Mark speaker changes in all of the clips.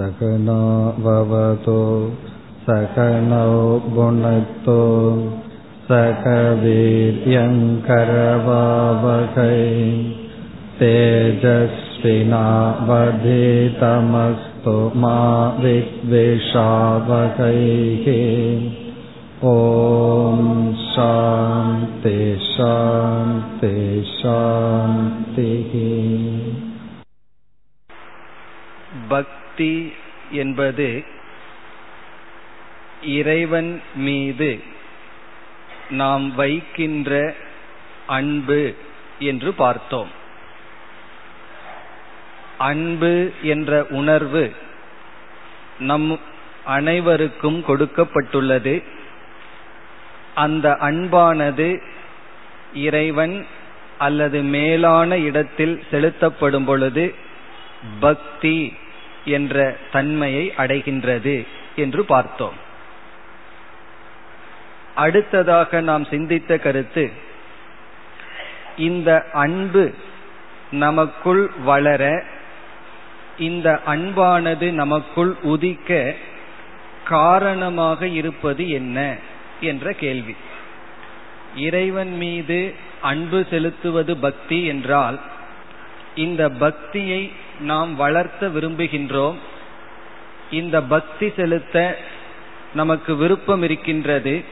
Speaker 1: सकनाववतो सकनौ भुनक्तो सकवीर्यङ्करवावकै तेजस्विनावधितमस्तु मा विद्वेषावकैः ॐ शान्ति शान्ति शान्तिः
Speaker 2: பக்தி என்பது இறைவன் மீது நாம் வைக்கின்ற அன்பு என்று பார்த்தோம். அன்பு என்ற உணர்வு நம் அனைவருக்கும் கொடுக்கப்பட்டுள்ளது. அந்த அன்பானது இறைவன் அல்லது மேலான இடத்தில் செலுத்தப்படும் பொழுது பக்தி என்ற தன்மையை அடைகின்றது என்று பார்த்தோம். அடுத்ததாக நாம் சிந்தித்த கருத்து இந்த அன்பு நமக்குள் வளர இந்த அன்பானது நமக்குள் உதிக்க காரணமாக இருப்பது என்ன என்ற கேள்வி. இறைவன் மீது அன்பு செலுத்துவது பக்தி என்றால் இந்த பக்தியை நாம் வளர்த்த விரும்புகின்றோம். இந்த பக்தி செலுத்த நமக்கு விருப்பம் இருக்கின்றது.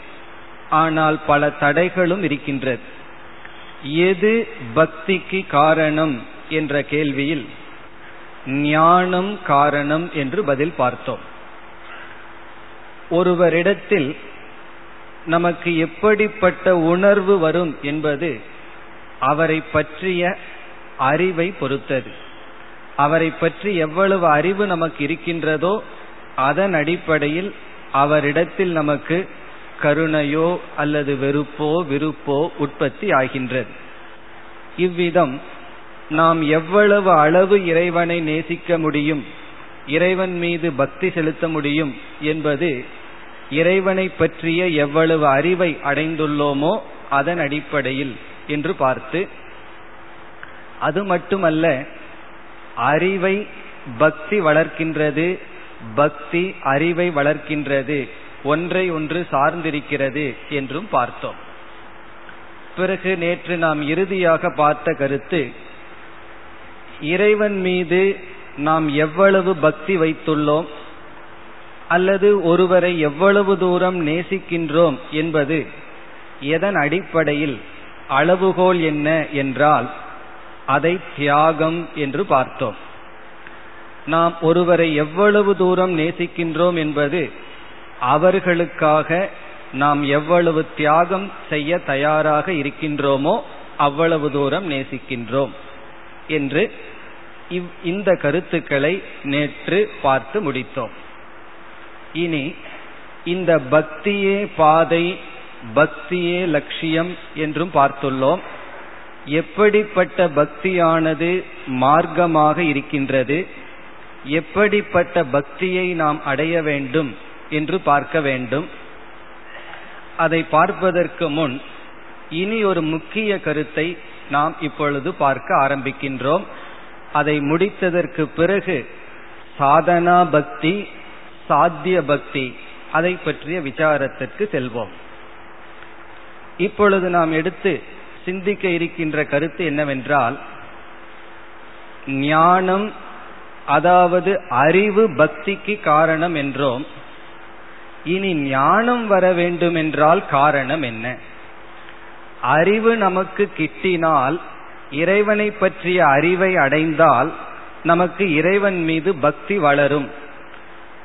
Speaker 2: ஆனால் பல தடைகளும் இருக்கின்றது. எது பக்திக்கு காரணம் என்ற கேள்வியில் ஞானம் காரணம் என்று பதில் பார்த்தோம். ஒருவரிடத்தில் நமக்கு எப்படிப்பட்ட உணர்வு வரும் என்பது அவரை பற்றிய அறிவை பொறுத்தது. அவரை பற்றி எவ்வளவு அறிவு நமக்கு இருக்கின்றதோ அதன் அடிப்படையில் அவரிடத்தில் நமக்கு கருணையோ அல்லது வெறுப்போ விருப்போ உற்பத்தி ஆகின்றது. இவ்விதம் நாம் எவ்வளவு அளவு இறைவனை நேசிக்க முடியும் இறைவன் மீது பக்தி செலுத்த முடியும் என்பது இறைவனை பற்றிய எவ்வளவு அறிவை அடைந்துள்ளோமோ அதன் அடிப்படையில் என்று பார்த்து அது மட்டுமல்ல அறிவை பக்தி வளர்க்கின்றது. பக்தி அறிவை வளர்க்கின்றது. ஒன்றை ஒன்று சார்ந்திருக்கிறது என்றும் பார்த்தோம். பிறகு நேற்று நாம் இறுதியாக பார்த்த கருத்து இறைவன் மீது நாம் எவ்வளவு பக்தி வைத்துள்ளோம் அல்லது ஒருவரை எவ்வளவு தூரம் நேசிக்கின்றோம் என்பது எதன் அடிப்படையில் அளவுகோல் என்ன என்றால் அதை தியாகம் என்று பார்த்தோம். நாம் ஒருவரை எவ்வளவு தூரம் நேசிக்கின்றோம் என்பது அவர்களுக்காக நாம் எவ்வளவு தியாகம் செய்ய தயாராக இருக்கின்றோமோ அவ்வளவு தூரம் நேசிக்கின்றோம் என்று இந்த கருத்துக்களை நேற்று பார்த்து முடித்தோம். இனி இந்த பக்தியே பாதை பக்தியே லட்சியம் என்றும் பார்த்துள்ளோம். எப்படிப்பட்ட பக்தியானது மார்க்கமாக இருக்கின்றது? எப்படிப்பட்ட பக்தியை நாம் அடைய வேண்டும் என்று பார்க்க வேண்டும். அதை பார்ப்பதற்கு முன் இனி ஒரு முக்கிய கருத்தை நாம் இப்பொழுது பார்க்க ஆரம்பிக்கின்றோம். அதை முடித்ததற்கு பிறகு சாதனா பக்தி சாத்திய பக்தி அதை பற்றிய விசாரத்திற்கு செல்வோம். இப்பொழுது நாம் எடுத்து சிந்திக்க இருக்கின்ற கருத்து என்னவென்றால் ஞானம் அதாவது அறிவு பக்திக்கு காரணம் என்றோம். இனி ஞானம் வர வேண்டும் என்றால் காரணம் என்ன? அறிவு நமக்கு கிட்டினால் இறைவனை பற்றிய அறிவை அடைந்தால் நமக்கு இறைவன் மீது பக்தி வளரும்.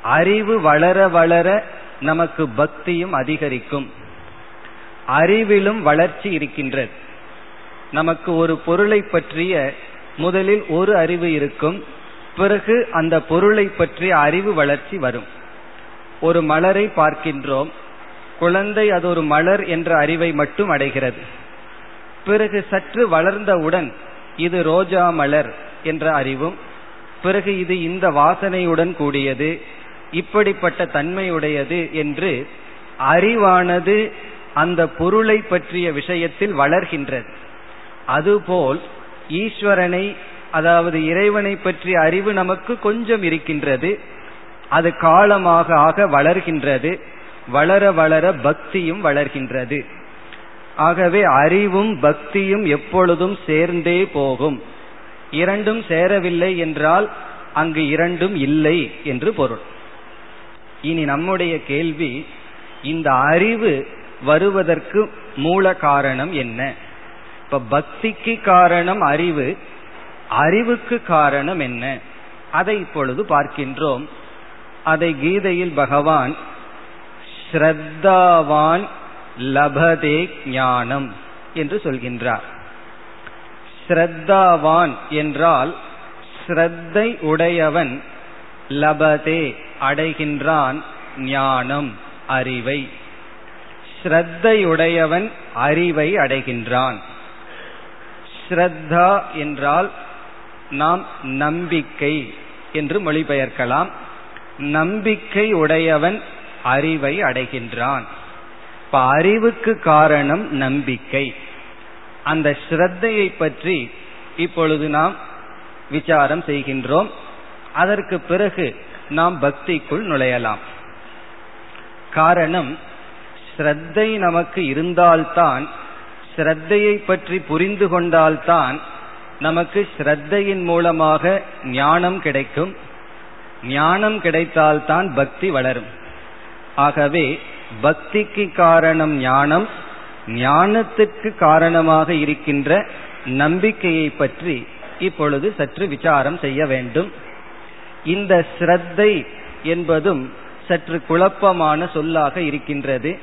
Speaker 2: அறிவு வளர வளர நமக்கு பக்தியும் அதிகரிக்கும். அறிவிலும் வளர்ச்சி இருக்கின்றது. நமக்கு ஒரு பொருளை பற்றிய முதலில் ஒரு அறிவு இருக்கும். பிறகு அந்த பொருளை பற்றிய அறிவு வளர்ச்சி வரும். ஒரு மலரை பார்க்கின்றோம். குழந்தை அது ஒரு மலர் என்ற அறிவை மட்டும் அடைகிறது. பிறகு சற்று வளர்ந்தவுடன் இது ரோஜா மலர் என்ற அறிவும். பிறகு இது இந்த வாசனையுடன் கூடியது. இப்படிப்பட்ட தன்மையுடையது என்று அறிவானது அந்த பொருளை பற்றிய விஷயத்தில் வளர்கின்றது. அதுபோல் ஈஸ்வரனை அதாவது இறைவனை பற்றிய அறிவு நமக்கு கொஞ்சம் இருக்கின்றது. அது காலமாக ஆக வளர்கின்றது. வளர வளர பக்தியும் வளர்கின்றது. ஆகவே அறிவும் பக்தியும் எப்பொழுதும் சேர்ந்தே போகும். இரண்டும் சேரவில்லை என்றால் அங்கு இரண்டும் இல்லை என்று பொருள். இனி நம்முடைய கேள்வி இந்த அறிவு வருவதற்கு மூல காரணம் என்ன? இப்ப பக்திக்கு காரணம் அறிவு. அறிவுக்கு காரணம் என்ன? அதை இப்பொழுது பார்க்கின்றோம். அதை கீதையில் பகவான் ஸ்ரத்தாவான் லபதே ஞானம் என்று சொல்கின்றார். ஸ்ரத்தாவான் என்றால் ஸ்ரத்தை உடையவன் லபதே அடைகின்றான் ஞானம் அறிவை. ஸ்ரத்தையுடையவன் அறிவை அடைகின்றான். ஸ்ரத்தா என்றால் நாம் நம்பிக்கை என்று மொழிபெயர்க்கலாம். நம்பிக்கை உடையவன் அறிவை அடைகின்றான். இப்ப அறிவுக்கு காரணம் நம்பிக்கை. அந்த ஸ்ரத்தையை பற்றி இப்பொழுது நாம் விசாரம் செய்கின்றோம். அதற்கு பிறகு நாம் பக்திக்குள் நுழையலாம். காரணம் ஸ்ரத்தை நமக்கு இருந்தால்தான் ஸ்ரத்தையை பற்றி புரிந்து கொண்டால்தான் நமக்கு ஸ்ரத்தையின் மூலமாக ஞானம் கிடைக்கும். ஞானம் கிடைத்தால்தான் பக்தி வளரும். ஆகவே பக்திக்கு காரணம் ஞானம் ஞானத்துக்கு காரணமாக இருக்கின்ற நம்பிக்கையை பற்றி இப்பொழுது சற்று விசாரம் செய்ய வேண்டும். இந்த ஸ்ரத்தை என்பதும் சற்று குழப்பமான சொல்லாக இருக்கின்றது.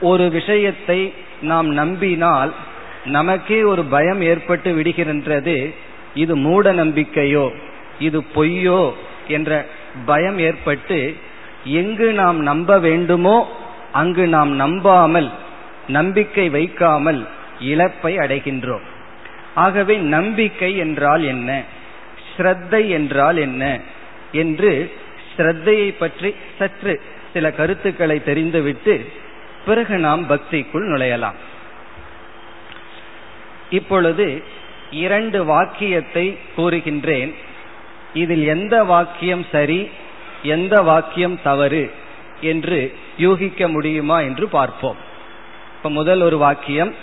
Speaker 2: ஒரு விஷயத்தை நாம் நம்பினால் நமக்கே ஒரு பயம் ஏற்பட்டு விடுகின்றது. இது மூட நம்பிக்கையோ இது பொய்யோ என்ற பயம் ஏற்பட்டு எங்கு நாம் நம்ப வேண்டுமோ அங்கு நாம் நம்பாமல் நம்பிக்கை வைக்காமல் இழப்பை அடைகின்றோம். ஆகவே நம்பிக்கை என்றால் என்ன? ஸ்ரத்தை என்றால் என்ன? என்று ஸ்ரத்தையை பற்றி சற்று சில கருத்துக்களை தெரிந்துவிட்டு பிறகு நாம் பக்திக்குள் நுழையலாம். இப்பொழுது இரண்டு வாக்கியத்தை கூறுகின்றேன். இதில் எந்த வாக்கியம் சரி எந்த வாக்கியம் தவறு என்று யூகிக்க முடியுமா என்று பார்ப்போம். இப்ப முதல் ஒரு வாக்கியம்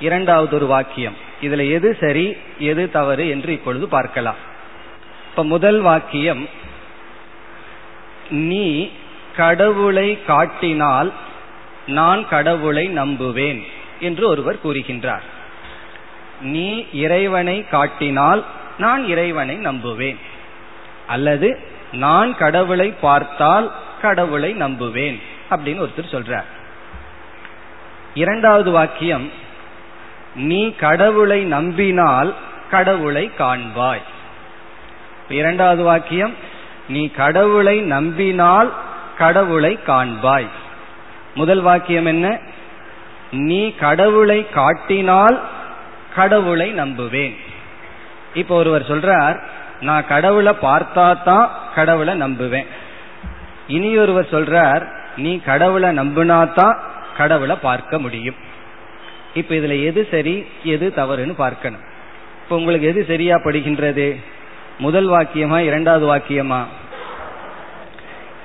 Speaker 2: இரண்டாவது ஒரு வாக்கியம். இதுல எது சரி எது தவறு என்று இப்பொழுது பார்க்கலாம். இப்ப முதல் வாக்கியம் நீ கடவுளை காட்டினால் நான் கடவுளை நம்புவேன் என்று ஒருவர் கூறுகின்றார். நீ இறைவனை காட்டினால் நான் இறைவனை நம்புவேன். அல்லது நான் கடவுளை பார்த்தால் கடவுளை நம்புவேன் அப்படின்னு ஒருத்தர் சொல்றார். இரண்டாவது வாக்கியம் நீ கடவுளை நம்பினால் கடவுளை காண்பாய். இரண்டாவது வாக்கியம் நீ கடவுளை நம்பினால் கடவுளை காண்பாய். முதல் வாக்கியம் என்ன? நீ கடவுளை காட்டினால் கடவுளை நம்புவேன். இப்போ ஒருவர் சொல்றார் நான் கடவுளை பார்த்தா தான் கடவுளை நம்புவேன். இனி ஒருவர் சொல்றார் நீ கடவுளை நம்பினா தான் கடவுளை பார்க்க முடியும். இப்ப இதுல எது சரி எது தவறுன்னு பார்க்கணும். இப்ப உங்களுக்கு எது சரியா படுகின்றது? முதல் வாக்கியமா இரண்டாவது வாக்கியமா?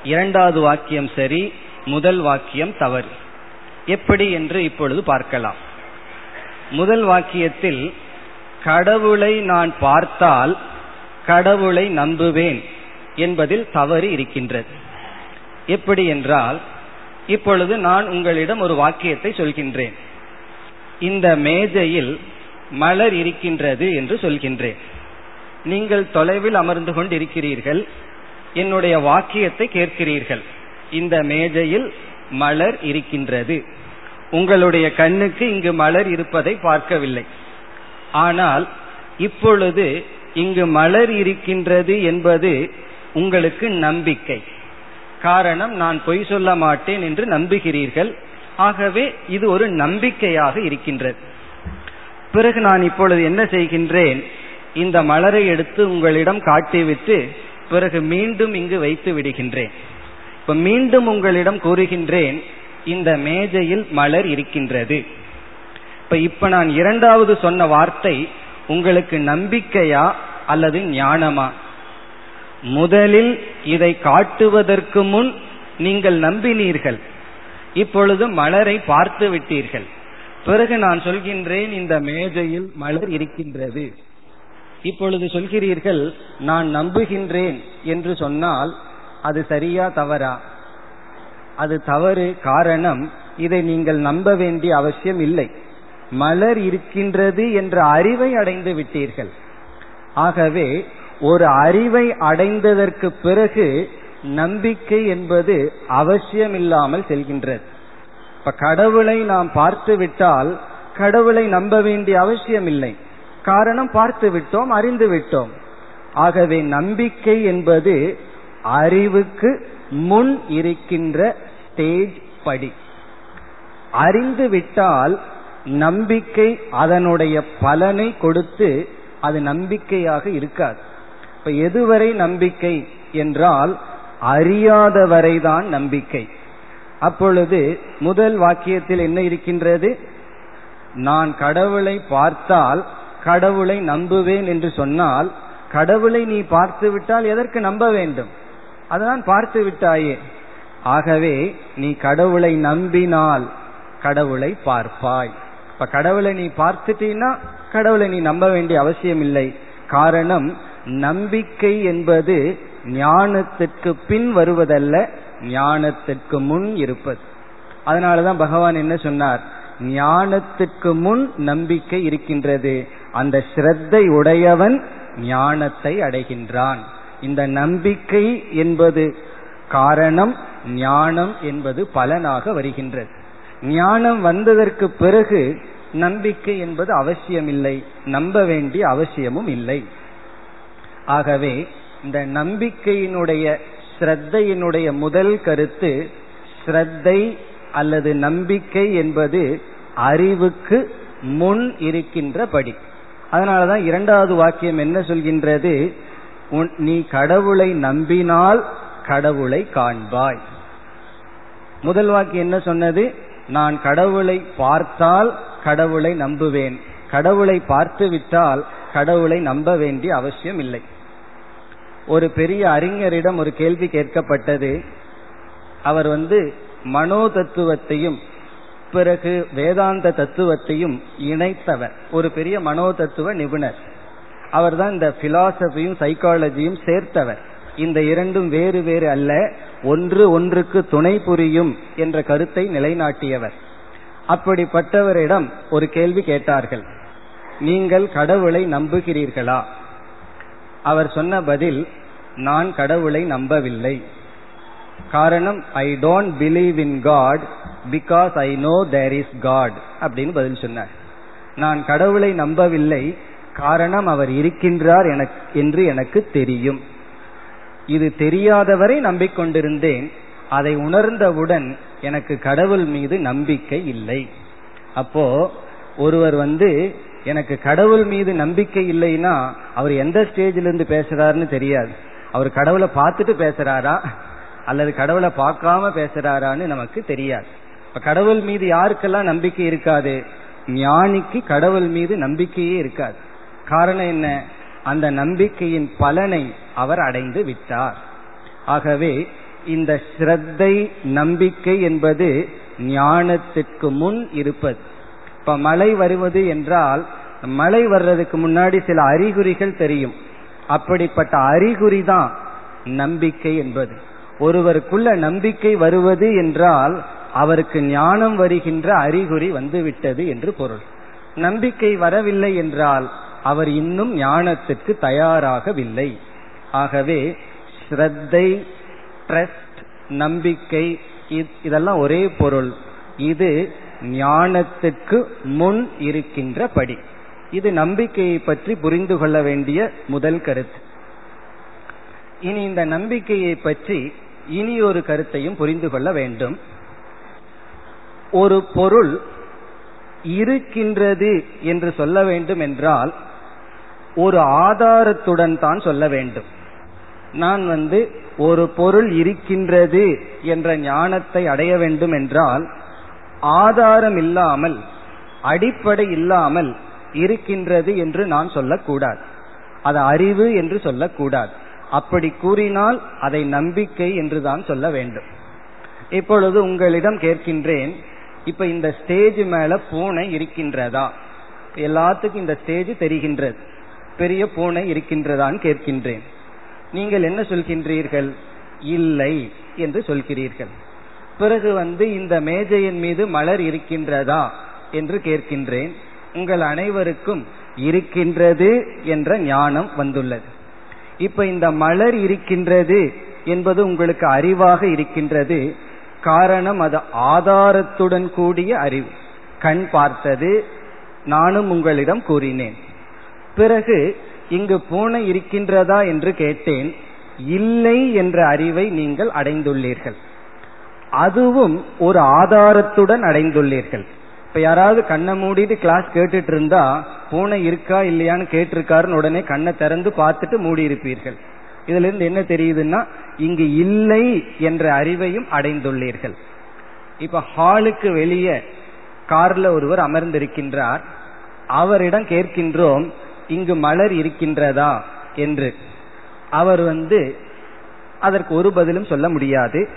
Speaker 2: இரண்டாவது வாக்கியம் சரி முதல் வாக்கியம் தவறு. எப்படி என்று இப்பொழுது பார்க்கலாம். முதல் வாக்கியத்தில் கடவுளை நான் பார்த்தால் கடவுளை நம்புவேன் என்பதில் தவறு இருக்கின்றது. எப்படி என்றால் இப்பொழுது நான் உங்களிடம் ஒரு வாக்கியத்தை சொல்கின்றேன். இந்த மேஜையில் மலர் இருக்கின்றது என்று சொல்கின்றேன். நீங்கள் தொலைவில் அமர்ந்து கொண்டிருக்கிறீர்கள். என்னுடைய வாக்கியத்தை கேட்கிறீர்கள். இந்த மேஜையில் மலர் இருக்கின்றது. உங்களுடைய கண்ணுக்கு இங்கு மலர் இருப்பதை பார்க்கவில்லை. ஆனால் இப்பொழுது இங்கு மலர் இருக்கின்றது என்பது உங்களுக்கு நம்பிக்கை. காரணம் நான் பொய் சொல்ல மாட்டேன் என்று நம்புகிறீர்கள். ஆகவே இது ஒரு நம்பிக்கையாக இருக்கின்றது. பிறகு நான் இப்பொழுது என்ன செய்கின்றேன்? இந்த மலரை எடுத்து உங்களிடம் காட்டிவிட்டு பிறகு மீண்டும் இங்கு வைத்து விடுகின்றேன். இப்ப மீண்டும் உங்களிடம் கூறுகின்றேன் இந்த மேஜையில் மலர் இருக்கின்றது. இப்ப இப்ப நான் இரண்டாவது சொன்ன வார்த்தை உங்களுக்கு நம்பிக்கையா அல்லது ஞானமா? முதலில் இதை காட்டுவதற்கு முன் நீங்கள் நம்பினீர்கள். இப்பொழுது மலரை பார்த்து விட்டீர்கள். பிறகு நான் சொல்கின்றேன் இந்த மேஜையில் மலர் இருக்கின்றது. இப்பொழுது சொல்கிறீர்கள் நான் நம்புகின்றேன் என்று சொன்னால் அது சரியா தவறா? அது தவறு காரணம் இதை நீங்கள் நம்ப வேண்டிய அவசியம் இல்லை. மலர் இருக்கின்றது என்ற அறிவை அடைந்து விட்டீர்கள். ஆகவே ஒரு அறிவை அடைந்ததற்கு பிறகு நம்பிக்கை என்பது அவசியம் இல்லாமல் செல்கின்றது. இப்ப கடவுளை நாம் பார்த்து விட்டால் கடவுளை நம்ப வேண்டிய அவசியம் இல்லை காரணம் பார்த்து விட்டோம் அறிந்து விட்டோம். ஆகவே நம்பிக்கை என்பது அறிவுக்கு முன் இருக்கின்ற ஸ்டேஜ் படி. அறிந்து விட்டால் நம்பிக்கை அதனுடைய பலனை கொடுத்து அது நம்பிக்கையாக இருக்காது. இப்ப எதுவரை நம்பிக்கை என்றால் அறியாத வரைதான் நம்பிக்கை. அப்பொழுது முதல் வாக்கியத்தில் என்ன இருக்கின்றது? நான் கடவுளை பார்த்தால் கடவுளை நம்புவேன் என்று சொன்னால் கடவுளை நீ பார்த்து விட்டால் எதற்கு நம்ப வேண்டும்? அதுதான் பார்த்து விட்டாயே. ஆகவே நீ கடவுளை நம்பினால் கடவுளை பார்ப்பாய். இப்ப கடவுளை நீ பார்த்துட்டீன்னா கடவுளை நீ நம்ப வேண்டிய அவசியம் இல்லை. காரணம் நம்பிக்கை என்பது ஞானத்திற்கு பின் வருவதல்ல ஞானத்திற்கு முன் இருப்பது. அதனாலதான் பகவான் என்ன சொன்னார்? ஞானத்திற்கு முன் நம்பிக்கை இருக்கின்றது. அந்த ஸ்ரத்தை உடையவன் ஞானத்தை அடைகின்றான். இந்த நம்பிக்கை என்பது காரணம் ஞானம் என்பது பலனாக வருகின்றது. ஞானம் வந்ததற்கு பிறகு நம்பிக்கை என்பது அவசியமில்லை நம்ப வேண்டிய அவசியமும் இல்லை. ஆகவே இந்த நம்பிக்கையினுடைய ஸ்ரத்தையினுடைய முதல் கருத்து ஸ்ரத்தை அல்லது நம்பிக்கை என்பது அறிவுக்கு முன் இருக்கின்ற படி அதனாலதான் இரண்டாவது வாக்கியம் என்ன சொல்கின்றது? நீ கடவுளை நம்பினால் கடவுளை காண்பாய். முதல் வாக்கு என்ன சொன்னது? நான் கடவுளை பார்த்தால் கடவுளை நம்புவேன். கடவுளை பார்த்து விட்டால் கடவுளை நம்ப வேண்டிய அவசியம் இல்லை. ஒரு பெரிய அறிஞரிடம் ஒரு கேள்வி கேட்கப்பட்டது. அவர் வந்து மனோ தத்துவத்தையும் பிறகு வேதாந்த தத்துவத்தையும் இணைத்தவர். ஒரு பெரிய மனோ தத்துவ நிபுணர். அவர் தான் இந்த பிலாசபியும் சைக்காலஜியும் சேர்த்தவர். இந்த இரண்டும் வேறு வேறு அல்ல. ஒன்று ஒன்றுக்கு துணை புரியும் என்ற கருத்தை நிலைநாட்டியவர். அப்படிப்பட்டவரிடம் ஒரு கேள்வி கேட்டார்கள். நீங்கள் கடவுளை நம்புகிறீர்களா? அவர் சொன்ன பதில் நான் கடவுளை நம்பவில்லை. காரணம் I don't believe in God because I know there is God அப்படின்னு பதில் சொன்னார். நான் கடவுளை நம்பவில்லை காரணம் அவர் இருக்கின்றார் என்று எனக்கு தெரியும். இது தெரியாதவரை நம்பிக்கொண்டிருந்தேன். அதை உணர்ந்தவுடன் எனக்கு கடவுள் மீது நம்பிக்கை இல்லை. அப்போ ஒருவர் வந்து எனக்கு கடவுள் மீது நம்பிக்கை இல்லைன்னா அவர் எந்த ஸ்டேஜில் இருந்து பேசுறாருன்னு தெரியாது. அவர் கடவுளை பார்த்துட்டு பேசுறாரா? அல்லது கடவுளை பார்க்காம பேசுறாரான்னு நமக்கு தெரியாது. இப்ப கடவுள் மீது யாருக்கெல்லாம் நம்பிக்கை இருக்காது? ஞானிக்கு கடவுள் மீது நம்பிக்கையே இருக்காது. காரணம் என்ன? அந்த நம்பிக்கையின் பலனை அவர் அடைந்து விட்டார். ஆகவே இந்த ஸ்ரத்தை நம்பிக்கை என்பது ஞானத்திற்கு முன் இருப்பது. இப்ப மழை வருவது என்றால் மழை வர்றதுக்கு முன்னாடி சில அறிகுறிகள் தெரியும். அப்படிப்பட்ட அறிகுறி தான் நம்பிக்கை என்பது. ஒருவருக்குள்ள நம்பிக்கை வருவது என்றால் அவருக்கு ஞானம் வருகின்ற அறிகுறி வந்துவிட்டது என்று பொருள். நம்பிக்கை வரவில்லை என்றால் அவர் இன்னும் ஞானத்திற்கு தயாராகவில்லை. ஆகவே ஸ்ரத்தை ட்ரஸ்ட் நம்பிக்கை இதெல்லாம் ஒரே பொருள். இது ஞானத்துக்கு முன் இருக்கின்ற படி இது நம்பிக்கையை பற்றி புரிந்து கொள்ள வேண்டிய முதல் கருத்து. இனி இந்த நம்பிக்கையை பற்றி இனி ஒரு கருத்தையும் புரிந்து கொள்ள வேண்டும். ஒரு பொருள் இருக்கின்றது என்று சொல்ல வேண்டும் என்றால் ஒரு ஆதாரத்துடன் தான் சொல்ல வேண்டும். நான் வந்து ஒரு பொருள் இருக்கின்றது என்ற ஞானத்தை அடைய வேண்டும் என்றால் ஆதாரம் இல்லாமல் அடிப்படை இல்லாமல் இருக்கின்றது என்று நான் சொல்லக்கூடாது. அது அறிவு என்று சொல்லக்கூடாது. அப்படி கூறினால் அதை நம்பிக்கை என்றுதான் சொல்ல வேண்டும். இப்பொழுது உங்களிடம் கேட்கின்றேன் இப்ப இந்த ஸ்டேஜ் மேல பூனை இருக்கின்றதா? எல்லாத்துக்கும் இந்த ஸ்டேஜ் தெரிகின்றது. பெரிய பூனை இருக்கின்றதான் கேட்கின்றேன். நீங்கள் என்ன சொல்கின்றீர்கள்? இல்லை என்று சொல்கிறீர்கள். பிறகு வந்து இந்த மேஜையின் மீது மலர் இருக்கின்றதா என்று கேட்கின்றேன். உங்கள் அனைவருக்கும் இருக்கின்றது என்ற ஞானம் வந்துள்ளது. இப்ப இந்த மலர் இருக்கின்றது என்பது உங்களுக்கு அறிவாக இருக்கின்றது. காரணம் அது ஆதாரத்துடன் கூடிய அறிவு. கண் பார்த்தது. நானும் உங்களிடம் கூறினேன். பிறகு இங்கு பூனை இருக்கின்றதா என்று கேட்டேன். இல்லை என்ற அறிவை நீங்கள் அடைந்துள்ளீர்கள். அதுவும் ஒரு ஆதாரத்துடன் அடைந்துள்ளீர்கள். இப்ப யாராவது கண்ணை மூடிட்டு கிளாஸ் கேட்டுட்டு இருந்தா பூனை இருக்கா இல்லையான்னு கேட்டிருக்காருன்னு உடனே கண்ணை திறந்து பார்த்துட்டு மூடி இருப்பீர்கள் இதுல இருந்து என்ன தெரியுதுன்னா இங்கு இல்லை என்ற அறிவையும் அடைந்துள்ளீர்கள். இப்ப ஹாலுக்கு வெளியே கார்ல ஒருவர் அமர்ந்திருக்கின்றார். அவரிடம் கேட்கின்றோம் இங்கு மலர் இருக்கின்றதா என்று. அவர் வந்து அதற்கு ஒரு பதிலும் சொல்ல முடியாது.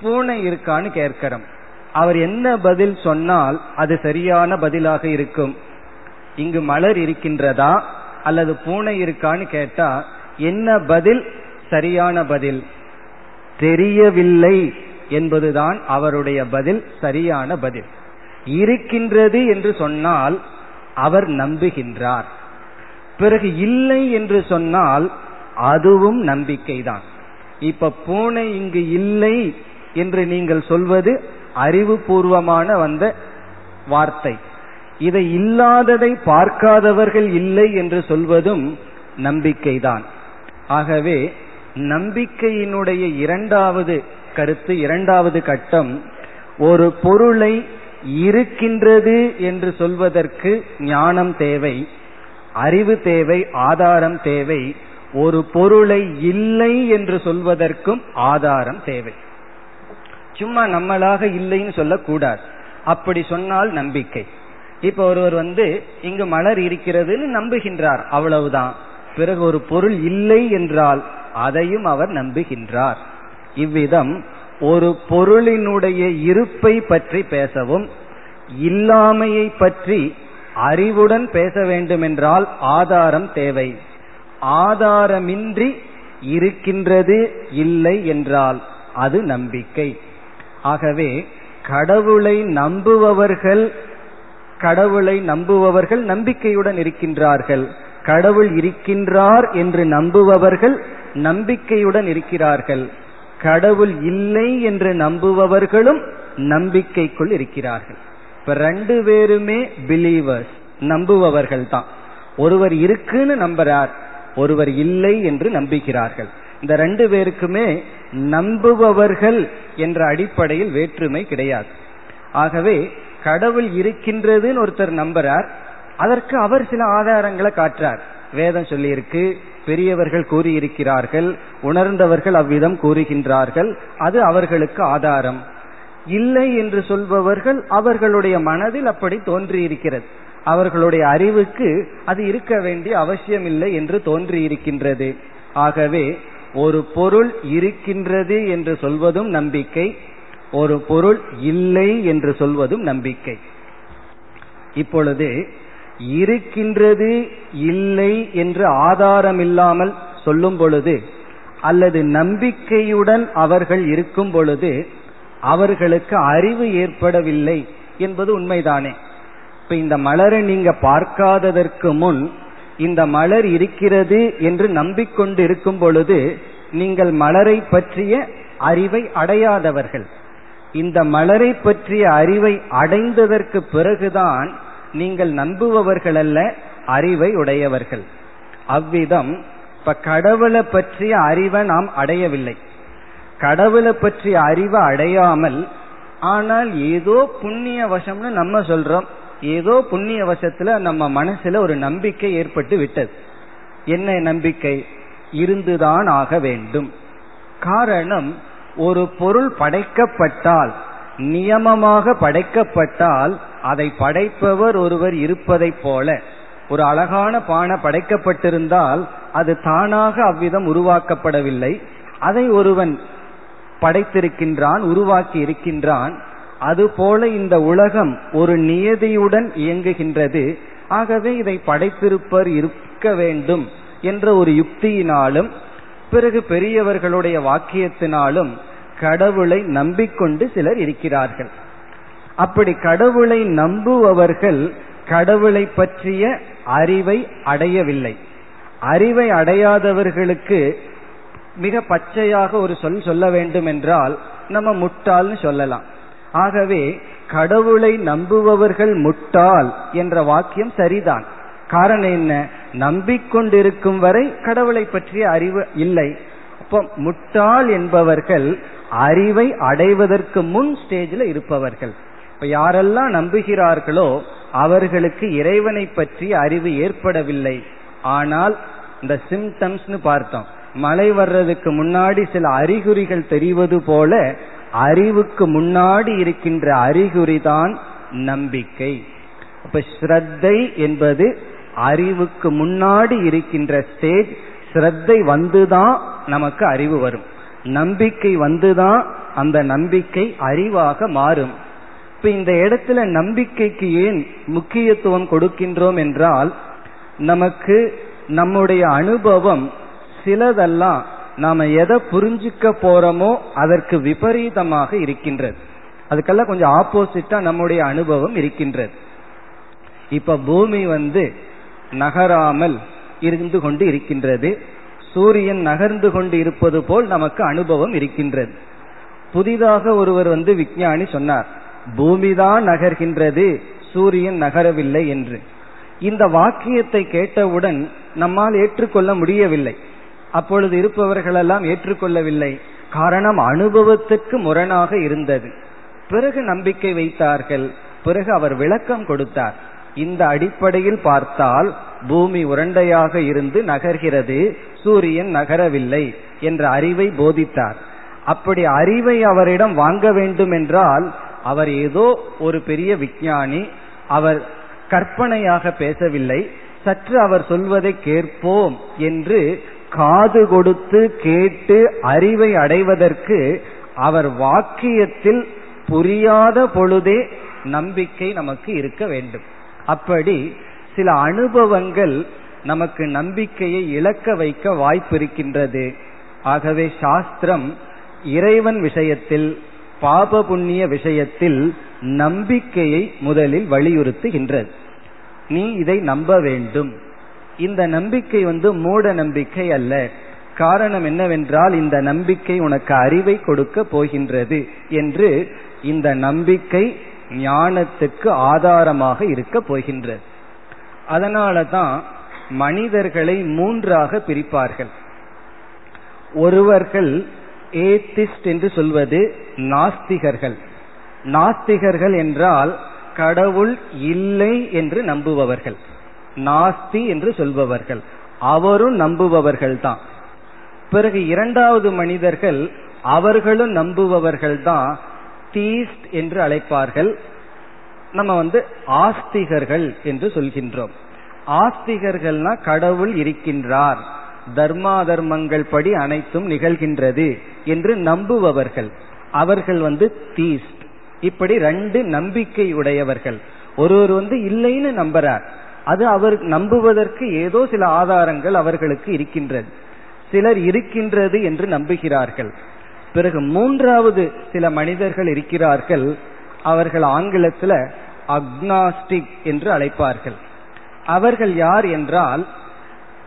Speaker 2: பூனை இருக்கான்னு கேட்கிறோம். அவர் என்ன பதில் சொன்னால் அது சரியான பதிலாக இருக்கும். இங்கு மலர் இருக்கின்றதா அல்லது பூனை இருக்கான்னு கேட்டா என்ன பதில்? சரியான பதில். தெரியவில்லை என்பதுதான் அவருடைய பதில் சரியான பதில். இருக்கின்றது என்று சொன்னால் அவர் நம்புகின்றார். பிறகு இல்லை என்று சொன்னால் அதுவும் நம்பிக்கைதான். இப்ப பூனை இங்கு இல்லை என்று நீங்கள் சொல்வது அறிவுபூர்வமான வந்த வார்த்தை. இதை இல்லாததை பார்க்காதவர்கள் இல்லை என்று சொல்வதும் நம்பிக்கைதான். ஆகவே நம்பிக்கையினுடைய இரண்டாவது கருத்து இரண்டாவது கட்டம் ஒரு பொருளை இருக்கின்றது என்று சொல்வதற்கு ஞானம் தேவை. அறிவு தேவை ஆதாரம் தேவை. ஒரு பொருளை இல்லை என்று சொல்வதற்கும் ஆதாரம் தேவை. சும்மா நம்மளாக இல்லைன்னு சொல்லக்கூடாது. அப்படி சொன்னால் நம்பிக்கை. இப்ப ஒருவர் வந்து இங்கு மலர் இருக்கிறதுன்னு நம்புகின்றார். அவ்வளவுதான். பிறகு ஒரு பொருள் இல்லை என்றால் அதையும் அவர் நம்புகின்றார். இவ்விதம் ஒரு பொருளினுடைய இருப்பை பற்றி பேசவும் இல்லாமையை பற்றி அறிவுடன் பேச வேண்டுமென்றால் ஆதாரம் தேவை. ஆதாரமின்றி இருக்கின்றது இல்லை என்றால் அது நம்பிக்கை. ஆகவே கடவுளை நம்புபவர்கள் கடவுளை நம்புபவர்கள் நம்பிக்கையுடன் இருக்கின்றார்கள். கடவுள் இருக்கின்றார் என்று நம்புபவர்கள் நம்பிக்கையுடன் இருக்கிறார்கள். கடவுள் இல்லை என்று நம்புபவர்களும் நம்பிக்கைக்குள் இருக்கிறார்கள். இப்ப ரெண்டு பேருமே பிலீவர்ஸ் நம்புபவர்கள் தான் ஒருவர் இருக்குன்னு நம்புறார் ஒருவர் இல்லை என்று நம்புகிறார்கள் இந்த ரெண்டு பேருக்குமே நம்புபவர்கள் என்ற அடிப்படையில் வேற்றுமை கிடையாது. ஆகவே கடவுள் இருக்கின்றதுன்னு ஒருத்தர் நம்புறார் அதற்கு அவர் சில ஆதாரங்களை காட்டுறார். வேதம் சொல்லியிருக்கு பெரியவர்கள் கூறியிருக்கிறார்கள் உணர்ந்தவர்கள் அவ்விதம் கூறுகின்றார்கள் அது அவர்களுக்கு ஆதாரம். இல்லை என்று சொல்பவர்கள் அவர்களுடைய மனதில் அப்படி தோன்றியிருக்கிறது. அவர்களுடைய அறிவுக்கு அது இருக்க வேண்டிய அவசியம் இல்லை என்று தோன்றியிருக்கின்றது. ஆகவே ஒரு பொருள் இருக்கின்றது என்று சொல்வதும் நம்பிக்கை ஒரு பொருள் இல்லை என்று சொல்வதும் நம்பிக்கை. இப்பொழுது இருக்கின்றது இல்லை என்று ஆதாரம் இல்லாமல் சொல்லும் பொழுது அல்லது நம்பிக்கையுடன் அவர்கள் இருக்கும் பொழுது அவர்களுக்கு அறிவு ஏற்படவில்லை என்பது உண்மைதானே. இப்ப இந்த மலரை நீங்க பார்க்காததற்கு முன் இந்த மலர் இருக்கிறது என்று நம்பிக்கொண்டு இருக்கும் பொழுது நீங்கள் மலரை பற்றிய அறிவை அடையாதவர்கள். இந்த மலரை பற்றிய அறிவை அடைந்ததற்கு பிறகுதான் நீங்கள் நம்புபவர்கள் அல்ல அறிவை உடையவர்கள். அவ்விதம் இப்ப கடவுளை பற்றிய அறிவை நாம் அடையவில்லை. கடவுளை பற்றிய அறிவை அடையாமல் ஆனால் ஏதோ புண்ணிய வசம்னு நம்ம சொல்றோம். ஏதோ புண்ணிய வசத்துல நம்ம மனசுல ஒரு நம்பிக்கை ஏற்பட்டு விட்டது. என்ன நம்பிக்கை? இருந்துதான் ஆக வேண்டும். காரணம் ஒரு பொருள் படைக்கப்பட்டால் நியமமாக படைக்கப்பட்டால் அதை படைப்பவர் ஒருவர் இருப்பதைப் போல ஒரு அழகான பானை படைக்கப்பட்டிருந்தால் அது தானாக அவ்விதம் உருவாக்கப்படவில்லை. அதை ஒருவன் படைத்திருக்கின்றான் உருவாக்கி இருக்கின்றான் அதுபோல இந்த உலகம் ஒரு நியதியுடன் இயங்குகின்றது. ஆகவே இதை படைத்திருப்பர் இருக்க வேண்டும் என்ற ஒரு யுக்தியினாலும் பிறகு பெரியவர்களுடைய வாக்கியத்தினாலும் கடவுளை நம்பிக்கொண்டு சிலர் இருக்கிறார்கள். அப்படி கடவுளை நம்புபவர்கள் கடவுளை பற்றிய அறிவை அடையவில்லை. அறிவை அடையாதவர்களுக்கு மிக பச்சையாக ஒரு சொல் சொல்ல வேண்டும் என்றால் நம்ம முட்டாள்னு சொல்லலாம். ஆகவே கடவுளை நம்புபவர்கள் முட்டாள் என்ற வாக்கியம் சரிதான். காரணம் என்ன? நம்பிக்கொண்டிருக்கும் வரை கடவுளை பற்றிய அறிவு இல்லை. அப்போ முட்டாள் என்பவர்கள் அறிவை அடைவதற்கு முன் ஸ்டேஜில் இருப்பவர்கள். இப்ப யாரெல்லாம் நம்புகிறார்களோ அவர்களுக்கு இறைவனை பற்றிய அறிவு ஏற்படவில்லை. ஆனால் இந்த சிம்டம்ஸ்னு பார்த்தோம். மழை வர்றதுக்கு முன்னாடி சில அறிகுறிகள் தெரிவது போல அறிவுக்கு முன்னாடி இருக்கின்ற அறிகுறி தான் நம்பிக்கை. அப்ப ஸ்ரத்தை என்பது அறிவுக்கு முன்னாடி இருக்கின்ற ஸ்டேஜ் ஸ்ரத்தை வந்துதான் நமக்கு அறிவு வரும். நம்பிக்கை வந்துதான் அந்த நம்பிக்கை அறிவாக மாறும். இப்ப இந்த இடத்துல நம்பிக்கைக்கு ஏன் முக்கியத்துவம் கொடுக்கின்றோம் என்றால் நமக்கு நம்முடைய அனுபவம் சிலதெல்லாம் நாம எதை புரிஞ்சுக்க போறோமோ அதற்கு விபரீதமாக இருக்கின்றது. அதுக்கெல்லாம் கொஞ்சம் ஆப்போசிட்டா நம்முடைய அனுபவம் இருக்கின்றது. இப்ப பூமி வந்து நகராமல் இருந்து கொண்டு இருக்கின்றது. சூரியன் நகர்ந்து கொண்டு இருப்பது போல் நமக்கு அனுபவம் இருக்கின்றது. புதிதாக ஒருவர் வந்து விஞ்ஞானி சொன்னார் பூமிதான் நகர்கின்றது சூரியன் நகரவில்லை என்று. இந்த வாக்கியத்தை கேட்டவுடன் நம்மால் ஏற்றுக்கொள்ள முடியவில்லை. அப்பொழுது இருப்பவர்களெல்லாம் ஏற்றுக்கொள்ளவில்லை. காரணம் அனுபவத்துக்கு முரணாக இருந்தது. பிறகு நம்பிக்கை வைத்தார்கள். பிறகு அவர் விளக்கம் கொடுத்தார். இந்த அடிப்படையில் பார்த்தால் பூமி உரண்டையாக இருந்து நகர்கிறது சூரியன் நகரவில்லை என்ற அறிவை போதித்தார். அப்படி அறிவை அவரிடம் வாங்க வேண்டும் என்றால் அவர் ஏதோ ஒரு பெரிய விஞ்ஞானி அவர் கற்பனையாக பேசவில்லை சற்று அவர் சொல்வதை கேட்போம் என்று காது கொடுத்து கேட்டு அறிவை அடைவதற்கு அவர் வாக்கியத்தில் புரியாத பொழுதே நம்பிக்கை நமக்கு இருக்க வேண்டும். அப்படி சில அனுபவங்கள் நமக்கு நம்பிக்கையை இழக்க வைக்க வாய்ப்பு இருக்கின்றது ஆகவே சாஸ்திரம் இறைவன் விஷயத்தில் பாப புண்ணிய விஷயத்தில் நம்பிக்கையை முதலில் வலியுறுத்துகின்றது. நீ இதை நம்ப வேண்டும். இந்த நம்பிக்கை வந்து மூட நம்பிக்கை அல்ல. காரணம் என்னவென்றால் இந்த நம்பிக்கை உனக்கு அறிவை கொடுக்க போகின்றது என்று இந்த நம்பிக்கை ஞானத்துக்கு ஆதாரமாக இருக்க போகின்றது. அதனால தான் மனிதர்களை மூன்றாக பிரிப்பார்கள். ஒருவர்கள் ஏத்திஸ்ட் என்று சொல்வது நாஸ்திகர்கள். நாஸ்திகர்கள் என்றால் கடவுள் இல்லை என்று நம்புபவர்கள். நாஸ்தி என்று சொல்பவர்கள். அவரும் நம்புபவர்கள் தான் பிறகு இரண்டாவது மனிதர்கள் அவர்களும் நம்புபவர்கள் தான் தீஸ்ட் என்று அழைப்பார்கள். நம்ம வந்து ஆஸ்திகர்கள் என்று சொல்கின்றோம். ஆஸ்திகர்கள்னா கடவுள் இருக்கின்றார். தர்மா தர்மங்கள் படி அனைத்தும் நிகழ்கின்றது என்று நம்புபவர்கள். அவர்கள் வந்து தீஸ்ட் இப்படி ரெண்டு நம்பிக்கை உடையவர்கள். ஒருவர் வந்து இல்லைன்னு நம்புறார். அது அவர் நம்புவதற்கு ஏதோ சில ஆதாரங்கள் அவர்களுக்கு இருக்கின்றது. சிலர் இருக்கின்றது என்று நம்புகிறார்கள். பிறகு மூன்றாவது சில மனிதர்கள் இருக்கிறார்கள். அவர்கள் ஆங்கிலத்தில் அக்னாஸ்டிக் என்று அழைப்பார்கள். அவர்கள் யார் என்றால்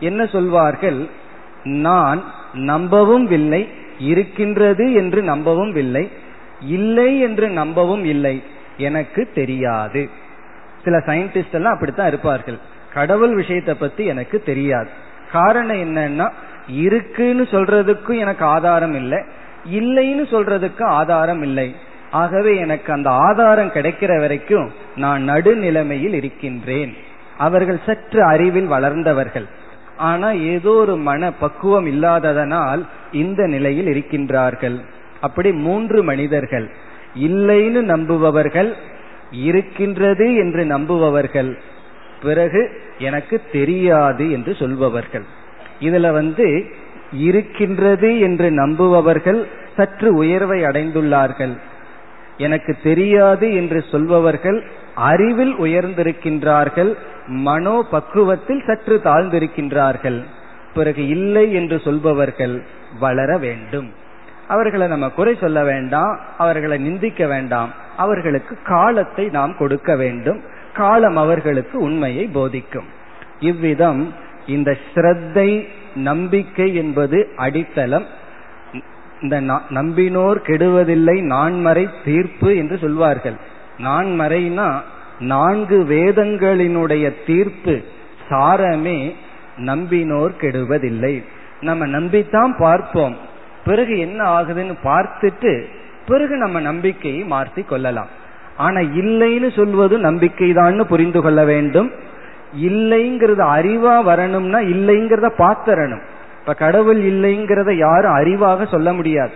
Speaker 2: என்ன சொல்வார்கள்? நான் நம்பவும் இல்லை இருக்கின்றது என்று நம்பவும் இல்லை இல்லை என்று நம்பவும் இல்லை எனக்கு தெரியாது. சில சயின்டிஸ்ட் எல்லாம் அப்படித்தான் இருப்பார்கள். கடவுள் விஷயத்தை பத்தி எனக்கு தெரியாது. காரணம் என்னன்னா இருக்குன்னு சொல்றதுக்கும் எனக்கு ஆதாரம் இல்லை இல்லைன்னு சொல்றதுக்கு ஆதாரம் இல்லை. ஆகவே எனக்கு அந்த ஆதாரம் கிடைக்கிற வரைக்கும் நான் நடுநிலைமையில் இருக்கின்றேன். அவர்கள் சற்று அறிவில் வளர்ந்தவர்கள். ஆனா ஏதோ ஒரு மன பக்குவம் இல்லாததனால் இந்த நிலையில் இருக்கின்றார்கள். அப்படி மூன்று மனிதர்கள். இல்லைன்னு நம்புபவர்கள் இருக்கின்றது என்று நம்புபவர்கள். பிறகு எனக்கு தெரியாது என்று சொல்பவர்கள். இதுல வந்து இருக்கின்றது என்று நம்புபவர்கள் சற்று உயர்வை அடைந்துள்ளார்கள். எனக்கு தெரியாது என்று சொல்பவர்கள் அறிவில் உயர்ந்திருக்கின்றார்கள் மனோ பக்குவத்தில் சற்று தாழ்ந்திருக்கின்றார்கள். பிறகு இல்லை என்று சொல்பவர்கள் வளர வேண்டும். அவர்களை நம்ம குறை சொல்ல வேண்டாம் அவர்களை நிந்திக்க வேண்டாம். அவர்களுக்கு காலத்தை நாம் கொடுக்க வேண்டும். காலம் அவர்களுக்கு உண்மையை போதிக்கும். இவ்விதம் இந்த ஸ்ரத்தை நம்பிக்கை என்பது அடித்தளம். இந்த நம்பினோர் கெடுவதில்லை நான்மறை தீர்ப்பு என்று சொல்வார்கள். நான்மறைனா நான்கு வேதங்களினுடைய தீர்ப்பு சாரமே நம்பினோர் கெடுவதில்லை. நம்ம நம்பித்தான் பார்ப்போம். பிறகு என்ன ஆகுதுன்னு பார்த்துட்டு பிறகு நம்ம நம்பிக்கையை மாற்றி கொள்ளலாம். ஆனா இல்லைன்னு சொல்வது நம்பிக்கைதான்னு புரிந்து கொள்ள வேண்டும். இல்லைங்கிறது அறிவா வரணும்னா இல்லைங்கிறத பார்த்தரணும் இப்ப கடவுள் இல்லைங்கிறத யாரும் அறிவாக சொல்ல முடியாது.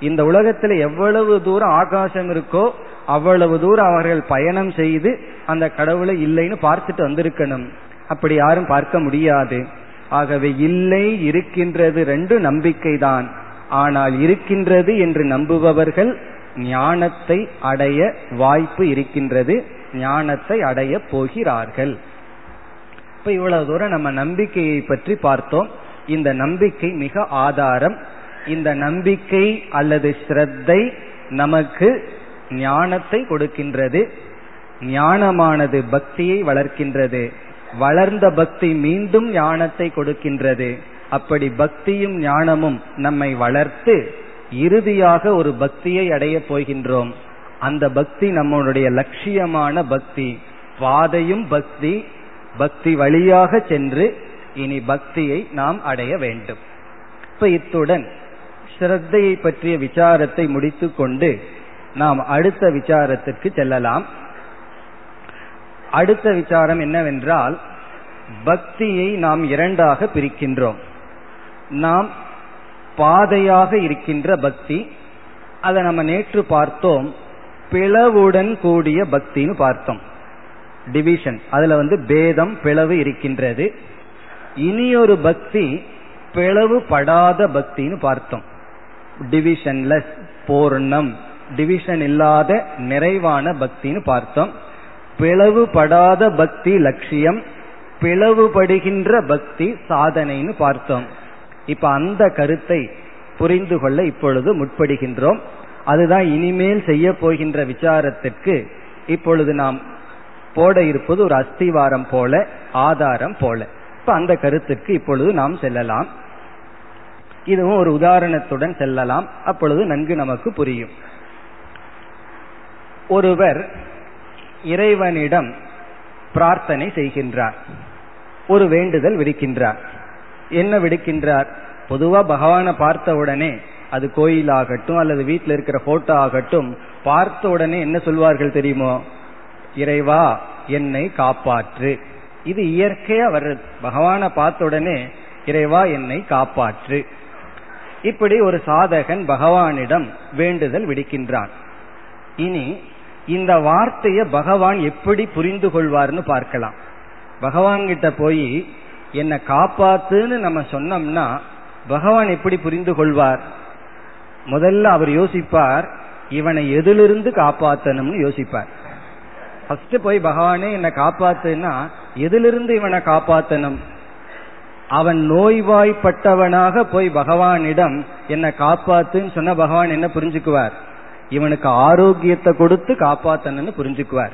Speaker 2: இந்த உலகத்துல எவ்வளவு தூரம் ஆகாசம் இருக்கோ அவ்வளவு தூரம் அவர்கள் பயணம் செய்து அந்த கடவுளை இல்லைன்னு பார்த்துட்டு வந்திருக்கணும். அப்படி யாரும் பார்க்க முடியாது. ஆகவே இல்லை இருக்கின்றது ரெண்டு நம்பிக்கைதான். ஆனால் இருக்கின்றது என்று நம்புபவர்கள் ஞானத்தை அடைய வாய்ப்பு இருக்கின்றது ஞானத்தை அடைய போகிறார்கள். இப்ப இவ்வளவு தூரம் நம்ம நம்பிக்கையை பற்றி பார்த்தோம். இந்த நம்பிக்கை மிக ஆதாரம். இந்த நம்பிக்கை அல்லது ஸ்ரத்தை நமக்கு ஞானத்தை கொடுக்கின்றது. ஞானமானது பக்தியை வளர்க்கின்றது. வளர்ந்த பக்தி மீண்டும் ஞானத்தை கொடுக்கின்றது. அப்படி பக்தியும் ஞானமும் நம்மை வளர்த்து இறுதியாக ஒரு பக்தியை அடைய போகின்றோம். அந்த பக்தி நம்மளுடைய லட்சியமான பக்தி. பாதையும் பக்தி பக்தி வழியாக சென்று இனி பக்தியை நாம் அடைய வேண்டும். இப்ப இத்துடன் ஸ்ரத்தையை பற்றிய விசாரத்தை முடித்துக்கொண்டு நாம் அடுத்த விசாரத்திற்கு செல்லலாம். அடுத்த விசாரம் என்னவென்றால் பக்தியை நாம் இரண்டாக பிரிக்கின்றோம். நாம் பாதையாக இருக்கின்ற பக்தி அதை நம்ம நேற்று பார்த்தோம் பிளவுடன் கூடிய பக்தின்னு பார்த்தோம். டிவிஷன் அதுல வந்து பேதம் பிளவு இருக்கின்றது. இனி ஒரு பக்தி பிளவுபடாத பக்தின்னு பார்த்தோம். டிவிஷன்லெஸ் பூர்ணம். டிவிஷன் இல்லாத நிறைவான பக்தின்னு பார்த்தோம். பிளவுபடாத பக்தி லட்சியம் பிளவுபடுகின்ற பக்தி சாதனைன்னு பார்த்தோம். இப்ப அந்த கருத்தை புரிந்து கொள்ள இப்பொழுது முற்படுகின்றோம். அதுதான் இனிமேல் செய்ய போகின்ற விசாரத்திற்கு இப்பொழுது நாம் போட இருப்பது ஒரு அஸ்திவாரம் போல ஆதாரம் போல. இப்ப அந்த கருத்துக்கு இப்பொழுது நாம் செல்லலாம். இதுவும் ஒரு உதாரணத்துடன் செல்லலாம். அப்பொழுது நன்கு நமக்கு புரியும். ஒருவர் இறைவனிடம் பிரார்த்தனை செய்கின்றார். ஒரு வேண்டுதல் விடுக்கின்றார். என்ன விடுக்கின்றார்? பொதுவா பகவானை பார்த்த உடனே அது கோயிலாகட்டும் அல்லது வீட்டில் இருக்கிற போட்டோ ஆகட்டும் பார்த்த உடனே என்ன சொல்வார்கள் தெரியுமோ? இறைவா என்னை காப்பாற்று. இது இயற்கையா வர்றது. பகவானை பார்த்த உடனே இறைவா என்னை காப்பாற்று. இப்படி ஒரு சாதகன் பகவானிடம் வேண்டுதல் விடுக்கின்றான். இனி இந்த வார்த்தையை பகவான் எப்படி புரிந்து கொள்வார்னு பார்க்கலாம். பகவான் கிட்ட போய் என்னை காப்பாத்துன்னு நம்ம சொன்னோம்னா பகவான் எப்படி புரிந்து கொள்வார்? முதல்ல அவர் யோசிப்பார் இவனை எதிலிருந்து காப்பாத்தணும்னு யோசிப்பார். ஃபர்ஸ்ட் போய் பகவானே என்னை காப்பாத்துன்னா எதிலிருந்து இவனை காப்பாத்தணும்? அவன் நோய்வாய்ப்பட்டவனாக போய் பகவானிடம் என்னை காப்பாத்துன்னு சொன்ன பகவான் என்ன புரிஞ்சுக்குவார்? இவனுக்கு ஆரோக்கியத்தை கொடுத்து காப்பாத்தணும்னு புரிஞ்சுக்குவார்.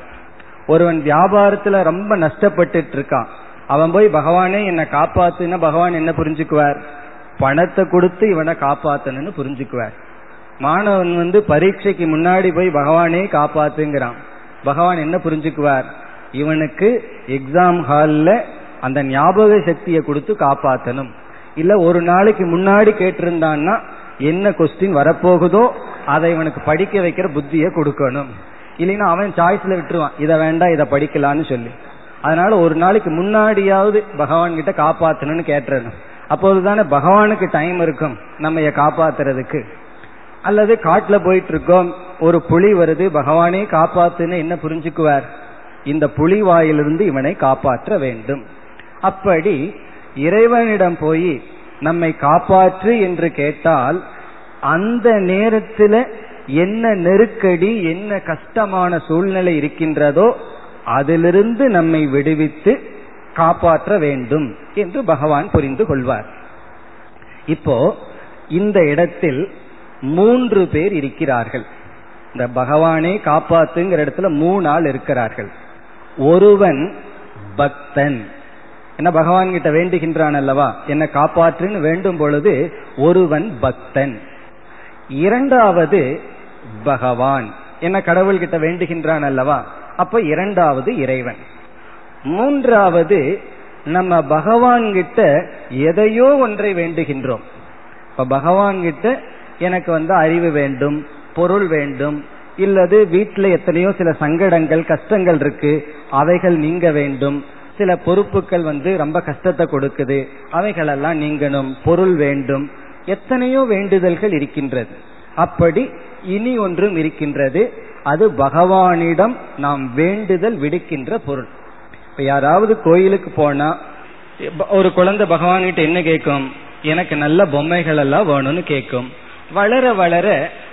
Speaker 2: ஒருவன் வியாபாரத்துல ரொம்ப நஷ்டப்பட்டு இருக்கான். அவன் போய் பகவானே என்னை காப்பாத்துன்னா பகவான் என்ன புரிஞ்சுக்குவார்? பணத்தை கொடுத்து இவனை காப்பாத்தணும்னு புரிஞ்சுக்குவார். மாணவன் வந்து பரீட்சைக்கு முன்னாடி போய் பகவானே காப்பாத்துங்கிறான். பகவான் என்ன புரிஞ்சுக்குவார்? இவனுக்கு எக்ஸாம் ஹால்ல அந்த ஞாபக சக்தியை கொடுத்து காப்பாத்தணும். இல்ல ஒரு நாளைக்கு முன்னாடி கேட்டிருந்தான்னா என்ன கொஸ்டின் வரப்போகுதோ அதை இவனுக்கு படிக்க வைக்கிற புத்தியை கொடுக்கணும். இல்லைன்னா அவன் சாய்ஸ்ல விட்டுருவான். இதை வேண்டாம் இதை படிக்கலான்னு சொல்லி. அதனால ஒரு நாளைக்கு முன்னாடியாவது பகவான் கிட்ட காப்பாத்தணும்னு கேட்டுறணும். அப்போதுதானே பகவானுக்கு டைம் இருக்கும் நம்ம காப்பாத்துறதுக்கு. அல்லது காட்டுல போயிட்டு இருக்கோம் ஒரு புலி வருது பகவானே காப்பாத்துன்னு என்ன புரிஞ்சுக்குவார்? இந்த புலி வாயிலிருந்து இவனை காப்பாற்ற வேண்டும். அப்படி இறைவனிடம் போய் நம்மை காப்பாற்று என்று கேட்டால் அந்த நேரத்தில் என்ன நெருக்கடி என்ன கஷ்டமான சூழ்நிலை இருக்கின்றதோ அதிலிருந்து நம்மை விடுவித்து காப்பாற்ற வேண்டும் என்று பகவான் புரிந்து கொள்வார். இப்போ இந்த இடத்தில் மூன்று பேர் இருக்கிறார்கள். இந்த பகவானே காப்பாத்துங்கிற இடத்துல மூணு ஆள் இருக்கிறார்கள். ஒருவன் பக்தன். என்ன பகவான் கிட்ட வேண்டுகின்றான் அல்லவா? என்ன காப்பாற்றுன்னு வேண்டும் பொழுது ஒருவன் பக்தன். இரண்டாவது பகவான். என்ன கடவுள் கிட்ட வேண்டுகின்றான் அல்லவா? அப்ப இரண்டாவது இறைவன். மூன்றாவது நம்ம பகவான் கிட்ட எதையோ ஒன்றை வேண்டுகின்றோம். இப்ப பகவான் கிட்ட எனக்கு வந்து அறிவு வேண்டும் பொருள் வேண்டும் இல்லது வீட்டில் எத்தனையோ சில சங்கடங்கள் கஷ்டங்கள் இருக்கு அவைகள் நீங்க வேண்டும். சில பொறுப்புகள் வந்து ரொம்ப கஷ்டத்தை கொடுக்குது அவைகளெல்லாம் நீங்கணும் பொருள் வேண்டும். எத்தனையோ வேண்டுதல்கள் இருக்கின்றது. அப்படி இனி ஒன்றும் இருக்கின்றது. அது பகவானிடம் நாம் வேண்டுதல் விடுக்கின்ற பொருள். இப்ப யாராவது கோயிலுக்கு போனா ஒரு குழந்தை பகவான்கிட்ட என்ன கேட்கும் எனக்கு நல்ல பொம்மைகள் எல்லாம் வேணும்னு கேட்கும் வளர வளர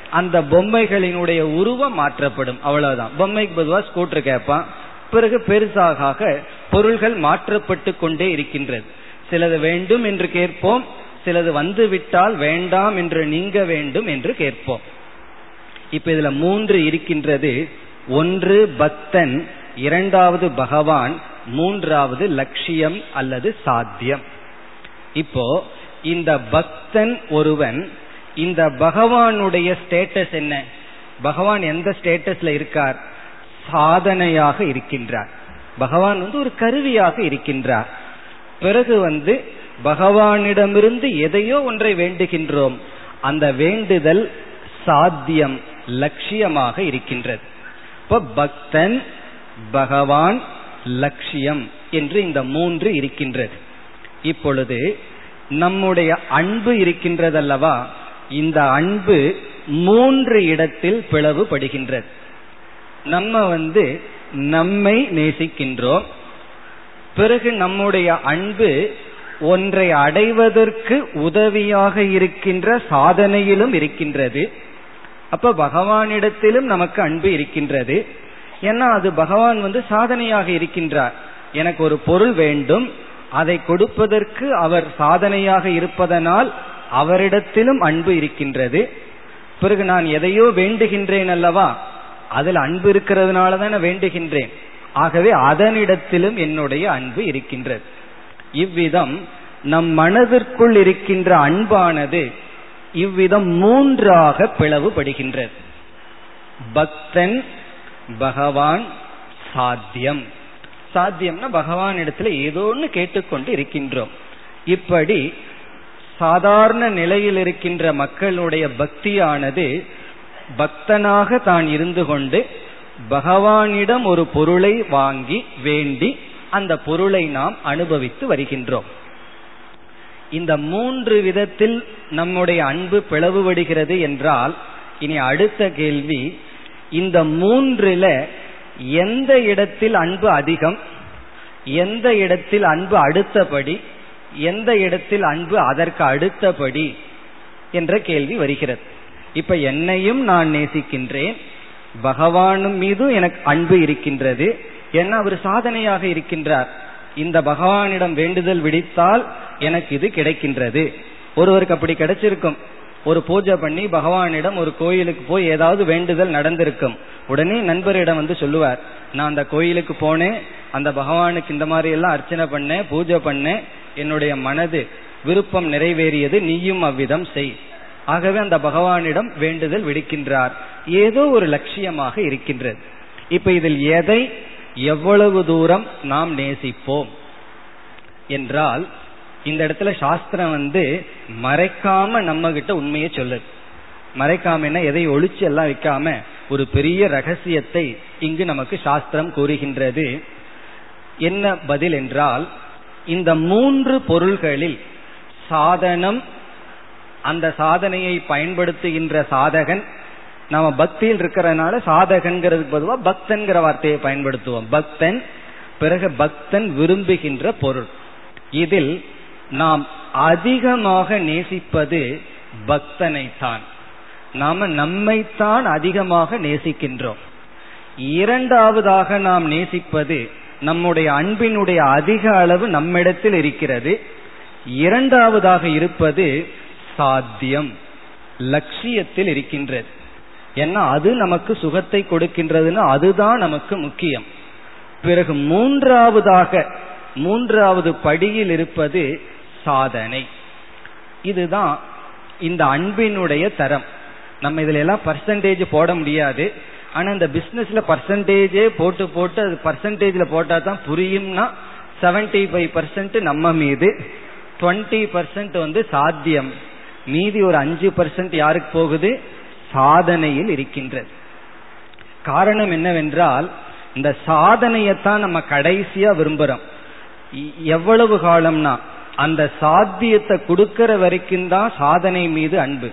Speaker 2: அந்த பொம்மைகளினுடைய உருவம் மாற்றப்படும். அவ்வளவுதான். பொம்மைக்கு பொதுவாக ஸ்கூட்டர் கேட்பான் பிறகு பெருசாக பொருள்கள் மாற்றப்பட்டு கொண்டே இருக்கின்றது. சிலது வேண்டும் என்று கேட்போம். சிலது வந்து விட்டால் வேண்டாம் என்று நீங்க வேண்டும் என்று கேட்போம். இப்ப இதுல மூன்று இருக்கின்றது. ஒன்று பக்தன் இரண்டாவது பகவான் மூன்றாவது லட்சியம் அல்லது சாத்தியம். இப்போ இந்த பக்தன் ஒருவன் இந்த பகவானுடைய ஸ்டேட்டஸ் என்ன? பகவான் எந்த ஸ்டேட்டஸ்ல இருக்கார்? சாதனையாக இருக்கின்றார். பகவான் வந்து ஒரு கருவியாக இருக்கின்றார். பிறகு வந்து பகவானிடமிருந்து எதையோ ஒன்றை வேண்டுகின்றோம். அந்த வேண்டுதல் சாத்தியம். லட்சியமாக இருக்கின்றது. இப்போ பக்தன் பகவான் லட்சியம் என்று இந்த மூன்று இருக்கின்றது. இப்பொழுது நம்முடைய அன்பு இருக்கின்றதல்லவா இந்த அன்பு மூன்று இடத்தில் பிளவுபடுகின்றது. நம்ம வந்து நம்மை நேசிக்கின்றோம். பிறகு நம்முடைய அன்பு ஒன்றை அடைவதற்கு உதவியாக இருக்கின்ற சாதனையிலும் இருக்கின்றது. அப்ப பகவானிடத்திலும் நமக்கு அன்பு இருக்கின்றது. ஏன்னா அது பகவான் வந்து சாதனையாக இருக்கின்றார். எனக்கு ஒரு பொருள் வேண்டும். அதை கொடுப்பதற்கு அவர் சாதனையாக இருப்பதனால் அவரிடத்திலும் அன்பு இருக்கின்றது. பிறகு நான் எதையோ வேண்டுகின்றேன் அல்லவா? அதில் அன்பு இருக்கிறதுனால தான் வேண்டுகின்றேன். ஆகவே அதனிடத்திலும் என்னுடைய அன்பு இருக்கின்றது. இவ்விதம் நம் மனதிற்குள் இருக்கின்ற அன்பானது இவ்விதம் மூன்றாக பிளவுபடுகின்றது. பக்தன் பகவான் சாத்தியம். சாத்தியம்னா பகவான் இடத்துல ஏதோ ஒன்று கேட்டுக்கொண்டு இருக்கின்றோம். இப்படி சாதாரண நிலையில் இருக்கின்ற மக்களுடைய பக்தியானது பக்தனாக தான் இருந்து கொண்டு பகவானிடம் ஒரு பொருளை வாங்கி வேண்டி அந்த பொருளை நாம் அனுபவித்து வருகின்றோம். இந்த மூன்று விதத்தில் நம்முடைய அன்பு பிளவுபடுகிறது என்றால் இனி அடுத்த கேள்வி இந்த மூன்றில் எந்த இடத்தில் அன்பு அதிகம் எந்த இடத்தில் அன்பு அடுத்தபடி எந்த இடத்தில் அன்பு அதற்கு அடுத்தபடி என்ற கேள்வி வருகிறது. இப்ப என்னையும் நான் நேசிக்கின்றேன் பகவானும் மீதும் எனக்கு அன்பு இருக்கின்றது ஏன்னா அவர் சாதனையாக இருக்கின்றார். இந்த பகவானிடம் வேண்டுதல் விடித்தால் எனக்கு இது கிடைக்கின்றது. ஒருவருக்கு அப்படி கிடைச்சிருக்கும். ஒரு பூஜை பண்ணி பகவானிடம் ஒரு கோயிலுக்கு போய் ஏதாவது வேண்டுதல் நடந்திருக்கும். உடனே நண்பரிடம் வந்து சொல்லுவார் நான் அந்த கோயிலுக்கு போனேன் அந்த பகவானுக்கு இந்த மாதிரி எல்லாம் அர்ச்சனை பண்ணேன் பூஜை பண்ணேன். என்னுடைய மனது விருப்பம் நிறைவேறியது நீயும் அவ்விதம் செய். ஆகவே அந்த பகவானிடம் வேண்டுதல் விடுக்கின்றார். ஏதோ ஒரு லட்சியமாக இருக்கின்றது. இப்ப இதில் எதை எவ்வளவு தூரம் நாம் நேசிப்போம்? என்றால் இந்த இடத்துல சாஸ்திரம் வந்து மறைக்காம நம்ம கிட்ட உண்மையை சொல்லுது மறைக்காம என்ன? எதை ஒழிச்சு எல்லாம் வைக்காம ஒரு பெரிய ரகசியத்தை இங்கு நமக்கு சாஸ்திரம் கூறுகின்றது. என்ன பதில் என்றால் இந்த மூன்று பொருள்களில் சாதனம் அந்த சாதனையை பயன்படுத்துகின்ற சாதகன் நாம பக்தியில் இருக்கிறதுனால சாதகன்கிறதுக்கு பொதுவாக பக்தன்கிற வார்த்தையை பயன்படுத்துவோம். பக்தன் பிறகு பக்தன் விரும்புகின்ற பொருள். இதில் நாம் அதிகமாக நேசிப்பது பக்தனை தான் நாம நம்மைத்தான் அதிகமாக நேசிக்கின்றோம். இரண்டாவதாக நாம் நேசிப்பது நம்முடைய அன்பினுடைய அதிக அளவு நம்மிடத்தில் இருக்கிறது. இரண்டாவதாக இருப்பது சாத்தியம் லட்சியத்தில் இருக்கின்றது. ஏன்னா அது நமக்கு சுகத்தை கொடுக்கின்றதுன்னு அதுதான் நமக்கு முக்கியம். பிறகு மூன்றாவதாக மூன்றாவது படியில் இருப்பது சாதனை. இதுதான் இந்த அன்பினுடைய தரம். நம்ம இதுல எல்லாம் பர்சன்டேஜ் போட முடியாது. ஆனா இந்த பிசினஸ்ல பர்சன்டேஜே போட்டு போட்டு அது பர்சன்டேஜ்ல போட்டா தான் புரியும்னா செவன்டி ஃபைவ் பர்சன்ட் நம்ம மீது டுவெண்ட்டி பர்சன்ட் வந்து சாத்தியம். மீதி ஒரு அஞ்சு பர்சன்ட் யாருக்கு போகுது? சாதனையில் இருக்கின்றது. காரணம் என்னவென்றால் இந்த சாதனையத்தான் நம்ம கடைசியா விரும்புறோம். எவ்வளவு காலம்னா அந்த சாத்தியத்தை கொடுக்கிற வரைக்கும் தான் சாதனை மீது அன்பு.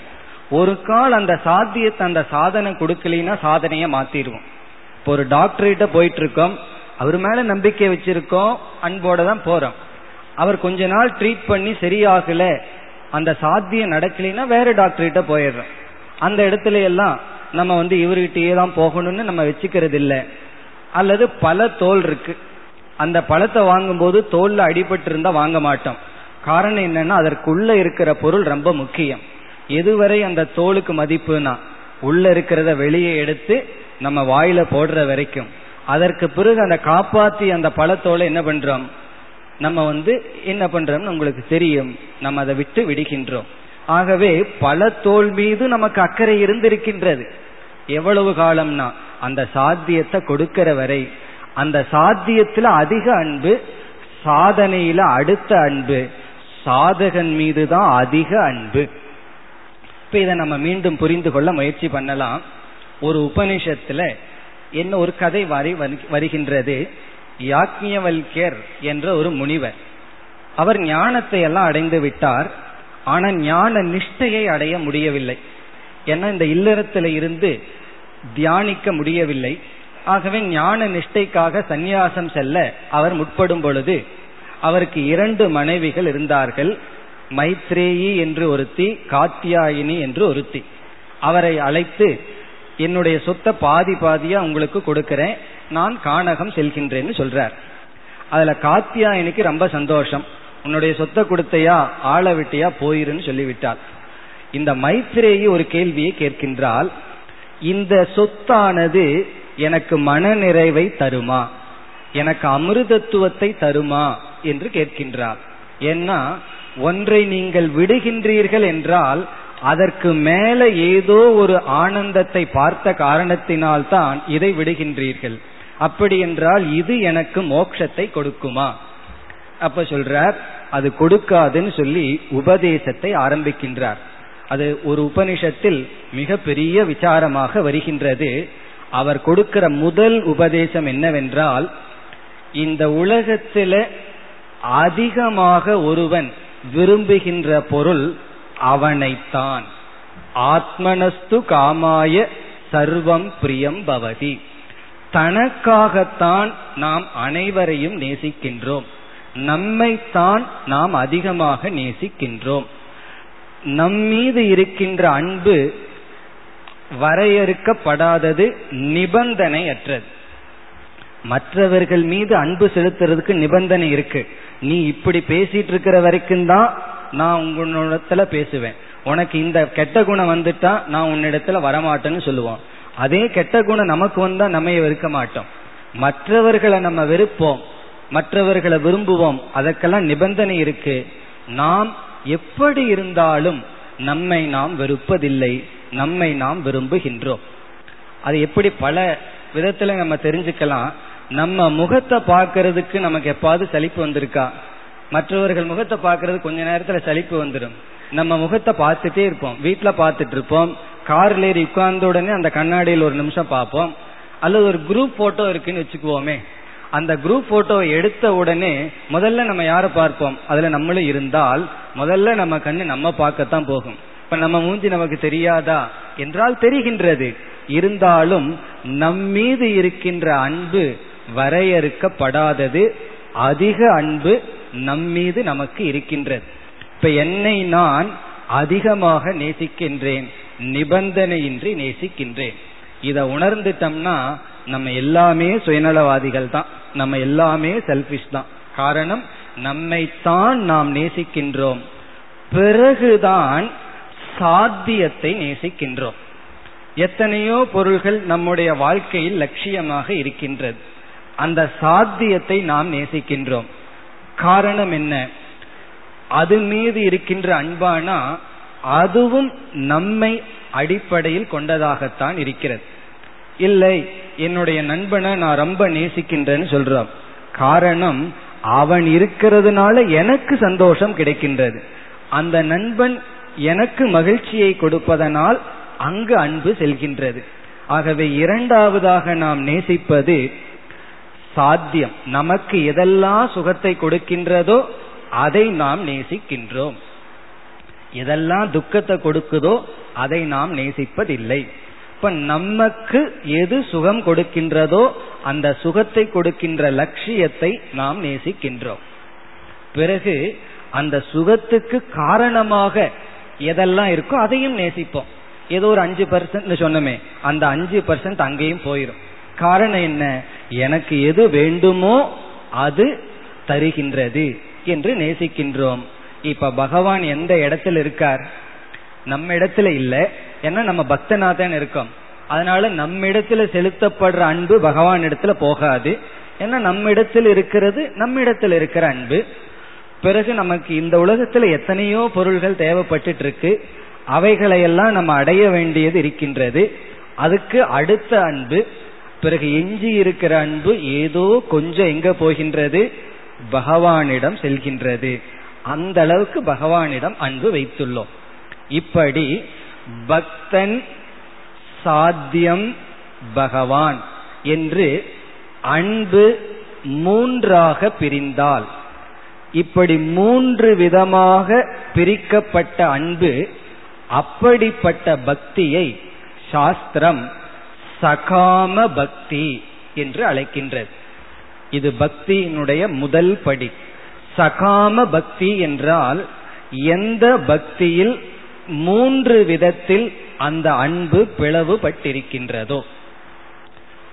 Speaker 2: ஒரு கால் அந்த சாத்தியத்தை அந்த சாதனை கொடுக்கலைன்னா சாதனைய மாத்திடுவோம். இப்போ ஒரு டாக்டர்கிட்ட போயிட்டு இருக்கோம் அவர் மேல நம்பிக்கை வச்சிருக்கோம். அன்போட தான் போறோம். அவர் கொஞ்ச நாள் ட்ரீட் பண்ணி சரியாகல. அந்த சாத்தியம் நடக்கலைன்னா வேற டாக்டர்கிட்ட போயிடுறோம். அந்த இடத்துல எல்லாம் நம்ம வந்து இவர்கிட்டயே தான் போகணும்னு நம்ம வச்சுக்கிறது இல்லை அல்லது பல தோல் இருக்கு. அந்த பழத்தை வாங்கும்போது தோல்ல அடிபட்டு இருந்தா வாங்க மாட்டோம். காரணம் என்னன்னா அதற்குள்ள இருக்கிற பொருள் ரொம்ப முக்கியம். எதுவரை அந்த தோலுக்கு மதிப்புனா உள்ள இருக்கிறத வெளியே எடுத்து நம்ம வாயில போடுற வரைக்கும். அதற்கு பிறகு அந்த காப்பாத்தி அந்த பழத்தோலை என்ன பண்றோம்? நம்ம வந்து என்ன பண்றோம்னு உங்களுக்கு தெரியும். நம்ம அதை விட்டு விடுகின்றோம். ஆகவே பல தோல் மீது நமக்கு அக்கறை இருந்திருக்கின்றது. எவ்வளவு காலம்னா அந்த சாத்தியத்தை கொடுக்கிற வரை. அந்த சாத்தியத்துல அதிக அன்பு சாதனையில அடுத்த அன்பு. சாதகன் மீது தான் அதிக அன்பு. இப்ப இதை நம்ம மீண்டும் புரிந்து கொள்ள முயற்சி பண்ணலாம். ஒரு உபனிஷத்துல என்ன ஒரு கதை வரை வருகின்றது. யாக்ஞவல்யர் என்ற ஒரு முனிவர். அவர் ஞானத்தை எல்லாம் அடைந்து விட்டார். ஆனா ஞான நிஷ்டையை அடைய முடியவில்லை. ஏன்னா இந்த இல்லறத்துல இருந்து தியானிக்க முடியவில்லை. ஆகவே ஞான நிஷ்டைக்காக சந்நியாசம் செல்ல அவர் முற்படும் பொழுது அவருக்கு இரண்டு மனைவிகள் இருந்தார்கள். மைத்ரேயி என்று ஒருத்தி காத்தியாயினி என்று ஒருத்தி. அவரை அழைத்து என்னுடைய சொத்தை பாதி பாதியா உங்களுக்கு கொடுக்கிறேன். நான் கானகம் செல்கின்றேன்னு சொல்றார். அதுல காத்தியாயினிக்கு ரொம்ப சந்தோஷம். உன்னுடைய சொத்தை கொடுத்தையா ஆள விட்டியா போயிருன்னு சொல்லிவிட்டார். இந்த மைத்ரேயி ஒரு கேள்வியை கேட்கின்றால் இந்த சொத்தானது எனக்கு மன நிறைவை தருமா? எனக்கு அமிர்தத்துவத்தை தருமா? என்று கேட்கின்றார். ஏன்னா ஒன்றை நீங்கள் விடுகின்றீர்கள் என்றால் அதற்கு மேல ஏதோ ஒரு ஆனந்தத்தை பார்த்த காரணத்தினால் தான் இதை விடுகின்றீர்கள். அப்படி என்றால் இது எனக்கு மோட்சத்தை கொடுக்குமா? அப்ப சொல்றார் அது கொடுக்காதுன்னு சொல்லி உபதேசத்தை ஆரம்பிக்கின்றார். அது ஒரு உபனிஷத்தில் மிக பெரிய விசாரமாக வருகின்றது. அவர் கொடுக்கிற முதல் உபதேசம் என்னவென்றால் இந்த உலகத்தில அதிகமாக ஒருவன் விரும்புகின்ற பொருள் அவனைத்தான். ஆத்மனஸ்து காமாய சர்வம் பிரியம் பவதி. தனக்காகத்தான் நாம் அனைவரையும் நேசிக்கின்றோம். நம்மைத்தான் நாம் அதிகமாக நேசிக்கின்றோம். நம்மீது இருக்கின்ற அன்பு வரையறுக்கப்படாதது நிபந்தனையற்றது. மற்றவர்கள் மீது அன்பு செலுத்துறதுக்கு நிபந்தனை இருக்கு. நீ இப்படி பேசிட்டு இருக்கிற வரைக்கும் தான் நான் உங்களிடத்துல பேசுவேன். உனக்கு இந்த கெட்ட குணம் வந்துட்டா நான் உன்னிடத்துல வரமாட்டேன்னு சொல்லுவோம். அதே கெட்ட குணம் நமக்கு வந்தா நம்ம வெறுக்க மாட்டோம். மற்றவர்களை நம்ம வெறுப்போம். மற்றவர்களை விரும்புவோம். அதற்கெல்லாம் நிபந்தனை இருக்கு. நாம் எப்படி இருந்தாலும் நம்மை நாம் வெறுப்பதில்லை. நம்மை நாம் விரும்புகின்றோம். அது எப்படி பல விதத்துல நம்ம தெரிஞ்சுக்கலாம். நம்ம முகத்தை பார்க்கறதுக்கு நமக்கு எப்பாவது சலிப்பு வந்திருக்கா? மற்றவர்கள் முகத்தை பார்க்கறது கொஞ்ச நேரத்துல சலிப்பு வந்துடும் நம்ம முகத்தை பார்த்துட்டே இருப்போம். வீட்டுல பார்த்துட்டு இருப்போம். கார்ல ஏறி உட்கார்ந்த உடனே அந்த கண்ணாடியில் ஒரு நிமிஷம் பார்ப்போம். அல்லது ஒரு குரூப் போட்டோ இருக்குன்னு வச்சுக்குவோமே. அந்த குரூப் போட்டோவை எடுத்த உடனே முதல்ல நம்ம யாரை பார்ப்போம்? அதுல நம்மளும் இருந்தால் முதல்ல நம்ம கண்ணு நம்ம பார்க்கத்தான் போகும். இப்ப நம்ம மூஞ்சி நமக்கு தெரியாதா? என்றால் தெரிகின்றது. இருந்தாலும் நம்மீது இருக்கின்ற அன்பு வரையறுக்கப்படாதது அதிக அன்பு நம்மீது நமக்கு இருக்கின்றது. இப்ப என்னை நான் அதிகமாக நேசிக்கின்றேன் நிபந்தனையின்றி நேசிக்கின்றேன். இதை உணர்ந்துட்டோம்னா நம்ம எல்லாமே சுயநலவாதிகள் தான் நம்ம எல்லாமே செல்பிஷ் தான். காரணம் நம்மைத்தான் நாம் நேசிக்கின்றோம். பிறகுதான் சாத்தியத்தை நேசிக்கின்றோம். எத்தனையோ பொருள்கள் நம்முடைய வாழ்க்கையில் லட்சியமாக இருக்கின்றது. அந்த சாத்தியத்தை நாம் நேசிக்கின்றோம். காரணம் என்ன? அது மீது இருக்கின்ற அன்பானா அதுவும் நம்மை அடிப்படையில் கொண்டதாகத்தான் இருக்கிறது. இல்லை என்னுடைய நண்பனை நான் ரொம்ப நேசிக்கின்றேன்னு சொல்றோம். காரணம் அவன் இருக்கிறதுனால எனக்கு சந்தோஷம் கிடைக்கின்றது. அந்த நண்பன் எனக்கு மகிழ்ச்சியை கொடுப்பதனால் அங்கு அன்பு செல்கின்றது. ஆகவே இரண்டாவதாக நாம் நேசிப்பது சாத்தியம். நமக்கு எதெல்லாம் சுகத்தை கொடுக்கின்றதோ அதை நாம் நேசிக்கின்றோம். எதெல்லாம் துக்கத்தை கொடுக்குதோ அதை நாம் நேசிப்பதில்லை. இப்ப நமக்கு எது சுகம் கொடுக்கின்றதோ அந்த சுகத்தை கொடுக்கின்ற லட்சியத்தை நாம் நேசிக்கின்றோம். பிறகு அந்த சுகத்துக்கு காரணமாக எதெல்லாம் இருக்கோ அதையும் நேசிப்போம். ஏதோ ஒரு அஞ்சு பர்சன்ட் சொன்னமே அந்த அஞ்சு பர்சன்ட் அங்கேயும் போயிடும் காரணம் என்ன? எனக்கு எது வேண்டுமோ அது தருகின்றது என்று நேசிக்கின்றோம். இப்ப பகவான் எந்த இடத்துல இருக்கார்? நம்ம இடத்துல இல்ல. ஏன்னா நம்ம பக்தனாதான் இருக்கோம். அதனால நம்ம இடத்துல செலுத்தப்படுற அன்பு பகவான் இடத்துல போகாது. ஏன்னா நம்ம இடத்துல இருக்கிறது நம்ம இடத்துல இருக்கிற அன்பு. பிறகு நமக்கு இந்த உலகத்துல எத்தனையோ பொருள்கள் தேவைப்பட்டு இருக்கு அவைகளையெல்லாம் நம்ம அடைய வேண்டியது இருக்கின்றது. அதுக்கு அடுத்த அன்பு பிறகு எஞ்சி இருக்கிற அன்பு ஏதோ கொஞ்சம் எங்க போகின்றது? பகவானிடம் செல்கின்றது. அந்த அளவுக்கு பகவானிடம் அன்பு வைத்துள்ளோம். இப்படி பக்தன் சாத்தியம் பகவான் என்று அன்பு மூன்றாக பிரிந்தால் இப்படி மூன்று விதமாக பிரிக்கப்பட்ட அன்பு அப்படிப்பட்ட பக்தியை சாஸ்திரம் சகாம பக்தி என்று அழைக்கின்றது. இது பக்தியினுடைய முதல் படி. சகாம பக்தி என்றால் எந்த பக்தியில் மூன்று விதத்தில் அந்த அன்பு பிளவுபட்டிருக்கின்றதோ.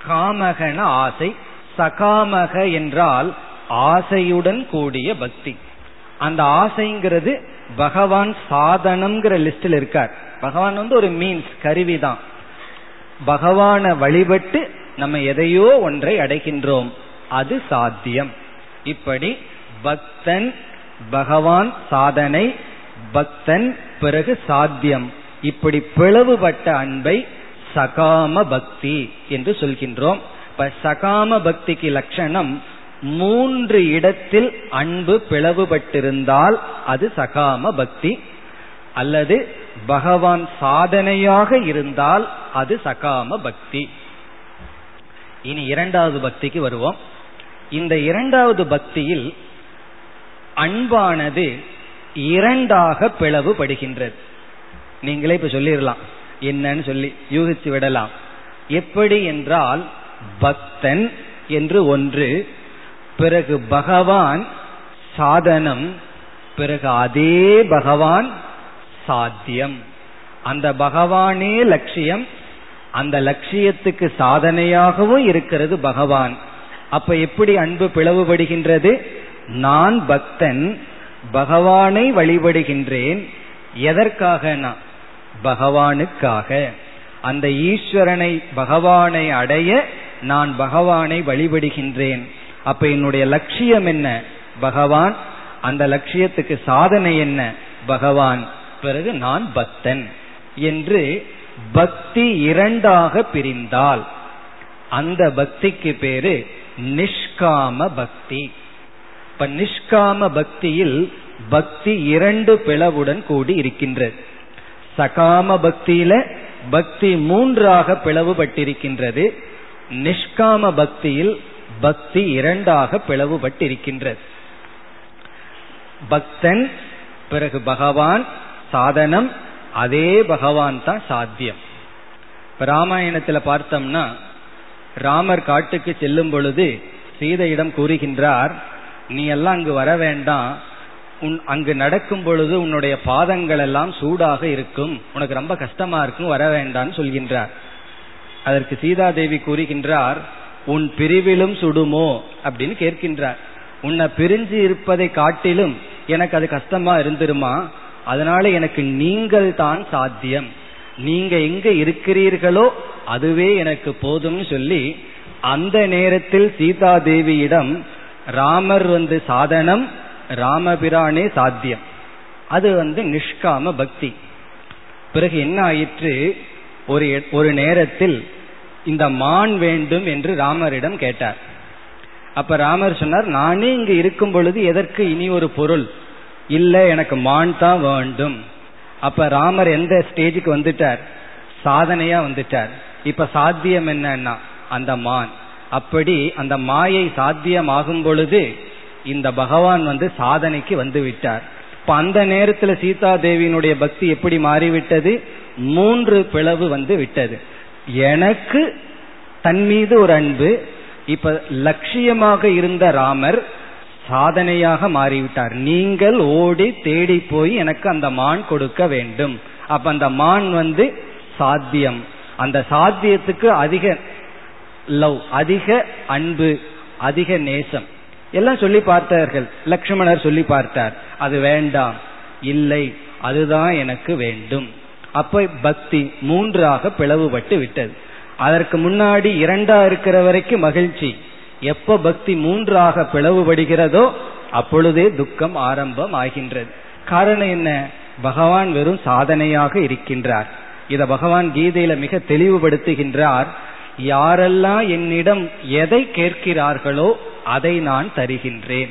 Speaker 2: காமகன ஆசை சகாமக என்றால் ஆசையுடன் கூடிய பக்தி. அந்த ஆசைங்கிறது பகவான் சாதனம்ங்கிற லிஸ்டில் இருக்கார். பகவான் வந்து ஒரு மீன்ஸ் கருவிதான். பகவான வழிபட்டு நம்ம எதையோ ஒன்றை அடைகின்றோம். அது சாத்தியம். இப்படி பக்தன் பகவான் சாதனை பக்தன் பிறகு சாத்தியம். இப்படி பிளவுபட்ட அன்பை சகாம பக்தி என்று சொல்கின்றோம். இப்ப சகாம பக்திக்கு லட்சணம் மூன்று இடத்தில் அன்பு பிளவுபட்டிருந்தால் அது சகாம பக்தி. அல்லது பகவான் சாதனையாக இருந்தால் அது சகாம பக்தி. இனி இரண்டாவது பக்திக்கு வருவோம். இந்த இரண்டாவது பக்தியில் அன்பானது இரண்டாக பிளவுபடுகின்றது. நீங்களே இப்ப சொல்லிடலாம் என்னன்னு சொல்லி யூகித்து விடலாம். எப்படி என்றால் பக்தன் என்று ஒன்று பிறகு பகவான் சாதனம் பிறகு அதே பகவான் சாத்தியம். அந்த பகவானே லட்சியம். அந்த லட்சியத்துக்கு சாதனையாகவும் இருக்கிறது பகவான். அப்ப எப்படி அன்பு பிளவுபடுகின்றது? நான் பக்தன் பகவானை வழிபடுகின்றேன். எதற்காக நான் பகவானுக்காக. அந்த ஈஸ்வரனை பகவானை அடைய நான் பகவானை வழிபடுகின்றேன். அப்ப என்னுடைய லட்சியம் என்ன? பகவான். அந்த லட்சியத்துக்கு சாதனை என்ன? பகவான். பிறகு நான் பக்தன் என்று பக்தி இரண்டாக பிரிந்தால். அந்த பக்திக்கு பேரு நிஷ்காம பக்தி. இப்ப நிஷ்காம பக்தியில் பக்தி இரண்டு பிளவுடன் கூடி இருக்கின்றது சகாம பக்தியில பக்தி மூன்றாக பிளவுபட்டிருக்கின்றது. நிஷ்காம பக்தியில் பக்தி இரண்டாக பிளவுபட்டிருக்கின்றது பக்தன் பிறகு பகவான் சாதனம் அதே பகவான் தான் சாத்தியம். ராமாயணத்துல பார்த்தோம்னா ராமர் காட்டுக்கு செல்லும் பொழுது சீதையிடம் கூறுகின்றார் நீ எல்லாம் அங்கு வர வேண்டாம். உன் அங்கு நடக்கும் பொழுது உன்னுடைய பாதங்கள் எல்லாம் சூடாக இருக்கும். உனக்கு ரொம்ப கஷ்டமா இருக்கும் வர வேண்டாம்னு சொல்கின்றார். அதற்கு சீதாதேவி கூறுகின்றார் உன் பிரிவிலும் சுடுமோ? அப்படின்னு கேட்கின்றார். உன்னை பிரிஞ்சு இருப்பதை காட்டிலும் எனக்கு அது கஷ்டமா இருந்துருமா? அதனால எனக்கு நீங்கள் தான் சாத்தியம். நீங்க எங்க இருக்கிறீர்களோ அதுவே எனக்கு போதும்னு சொல்லி அந்த நேரத்தில் சீதா தேவியிடம் ராமர் வந்து சாதனம் ராமபிரானே சாத்தியம். அது வந்து நிஷ்காம பக்தி. பிறகு என்ன ஆயிற்று? ஒரு ஒரு நேரத்தில் இந்த மான் வேண்டும் என்று ராமரிடம் கேட்டார். அப்ப ராமர் சொன்னார் நானே இங்கு இருக்கும் பொழுது எதற்கு இனி ஒரு பொருள்? இல்ல எனக்கு மான் தான் வேண்டும். அப்ப ராமர் எந்த ஸ்டேஜுக்கு வந்துட்டார்? சாதனையா வந்துட்டார். இப்ப சாத்தியம் என்னன்னா அந்த மான். அப்படி அந்த மாயை சாத்தியமாகும் பொழுது இந்த பகவான் வந்து சாதனைக்கு வந்து விட்டார் இப்ப அந்த நேரத்துல சீதா தேவியினுடைய பக்தி எப்படி மாறிவிட்டது? மூன்று பிளவு வந்து விட்டது. எனக்கு தன் மீது ஒரு அன்பு. இப்ப லட்சியமாக இருந்த ராமர் சாதனையாக மாறிவிட்டார். நீங்கள் ஓடி தேடி போய் எனக்கு அந்த மான் கொடுக்க வேண்டும். அப்ப அந்த மான் வந்து சாத்தியம். அந்த சாத்தியத்துக்கு அதிக லவ் அதிக அன்பு அதிக நேசம். எல்லாம் சொல்லி பார்த்தார்கள். லக்ஷ்மணர் சொல்லி பார்த்தார். அது வேண்டாம். இல்லை அதுதான் எனக்கு வேண்டும். அப்ப பக்தி மூன்றாக பிளவுபட்டு விட்டது. அதற்கு முன்னாடி இரண்டா இருக்கிற வரைக்கும் மகிழ்ச்சி. எப்ப பக்தி மூன்றாக பிளவுபடுகிறதோ அப்பொழுதே துக்கம் ஆரம்பம் ஆகின்றது காரணம் என்ன? பகவான் வெறும் சாதனையாக இருக்கின்றார். இத பகவான் கீதையில மிக தெளிவுபடுத்துகின்றார். யாரெல்லாம் என்னிடம் எதை கேட்கிறார்களோ அதை நான் தருகின்றேன்.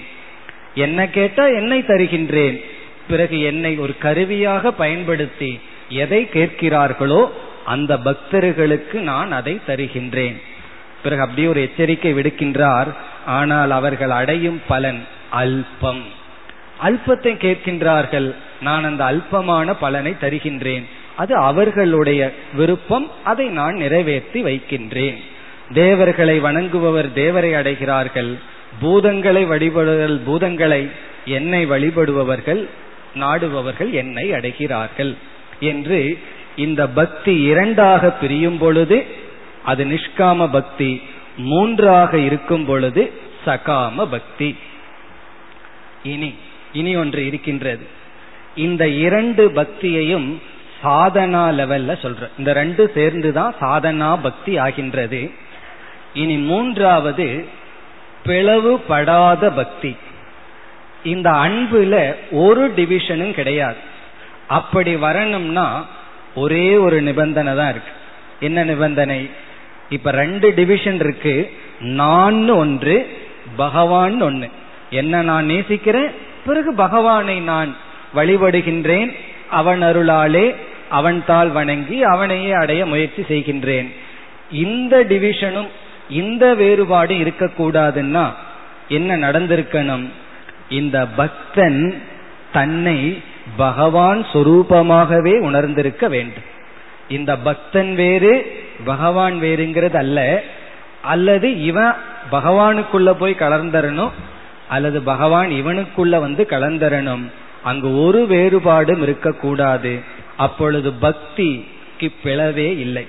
Speaker 2: என்ன கேட்டா என்னை தருகின்றேன். பிறகு என்னை ஒரு கருவியாக பயன்படுத்தி எதை கேட்கிறார்களோ அந்த பக்தர்களுக்கு நான் அதை தருகின்றேன். பிறகு அப்படியே ஒரு எச்சரிக்கை விடுக்கின்றார் ஆனால் அவர்கள் அடையும் பலன் அல்பம். அல்பத்தை கேட்கின்றார்கள் நான் அந்த அல்பமான பலனை தருகின்றேன். அது அவர்களுடைய விருப்பம் அதை நான் நிறைவேற்றி வைக்கின்றேன். தேவர்களை வணங்குபவர் தேவரை அடைகிறார்கள். பூதங்களை வழிபடுதல் பூதங்களை என்னை வழிபடுபவர்கள் நாடுபவர்கள் என்னை அடைகிறார்கள் என்று இந்த பக்தி இரண்டாக பிரியும் பொழுது அது நிஷ்காம பக்தி. மூன்றாக இருக்கும் பொழுது சகாம பக்தி. இனி இனி ஒன்று இருக்கின்றது. இந்த இரண்டு பக்தியையும் சாதனா லெவல்ல சொல்ற. இந்த ரெண்டு சேர்ந்துதான் சாதனா பக்தி ஆகின்றது. இனி மூன்றாவது பிளவுபடாத பக்தி. இந்த அன்புல ஒரு டிவிஷனும் கிடையாது. அப்படி வரணும்னா ஒரே ஒரு நிபந்தனை தான் இருக்கு. என்ன நிபந்தனை? இப்ப ரெண்டு டிவிஷன் இருக்கு. நான் ஒன்று பகவான் ஒன்று என்ன நான் நேசிக்கிறேன்? பிறகு பகவானை நான் வழிபடுகின்றேன். அவன் அருளாலே அவன் தாள் வணங்கி அவனையே அடைய முயற்சி செய்கின்றேன். இந்த டிவிஷனும் இந்த வேறுபாடு இருக்கக்கூடாதுன்னா என்ன நடந்திருக்கணும்? இந்த பக்தன் தன்னை பகவான் சொரூபமாகவே உணர்ந்திருக்க வேண்டும். இந்த பக்தன் வேறு பகவான் வேறுங்கிறது அல்ல அல்லது இவன் பகவானுக்குள்ள போய் கலந்தரணும் அல்லது பகவான் இவனுக்குள்ள வந்து கலந்தரணும். அங்கு ஒரு வேறுபாடும் இருக்கக்கூடாது. அப்பொழுது பக்திக்கு பிளவே இல்லை.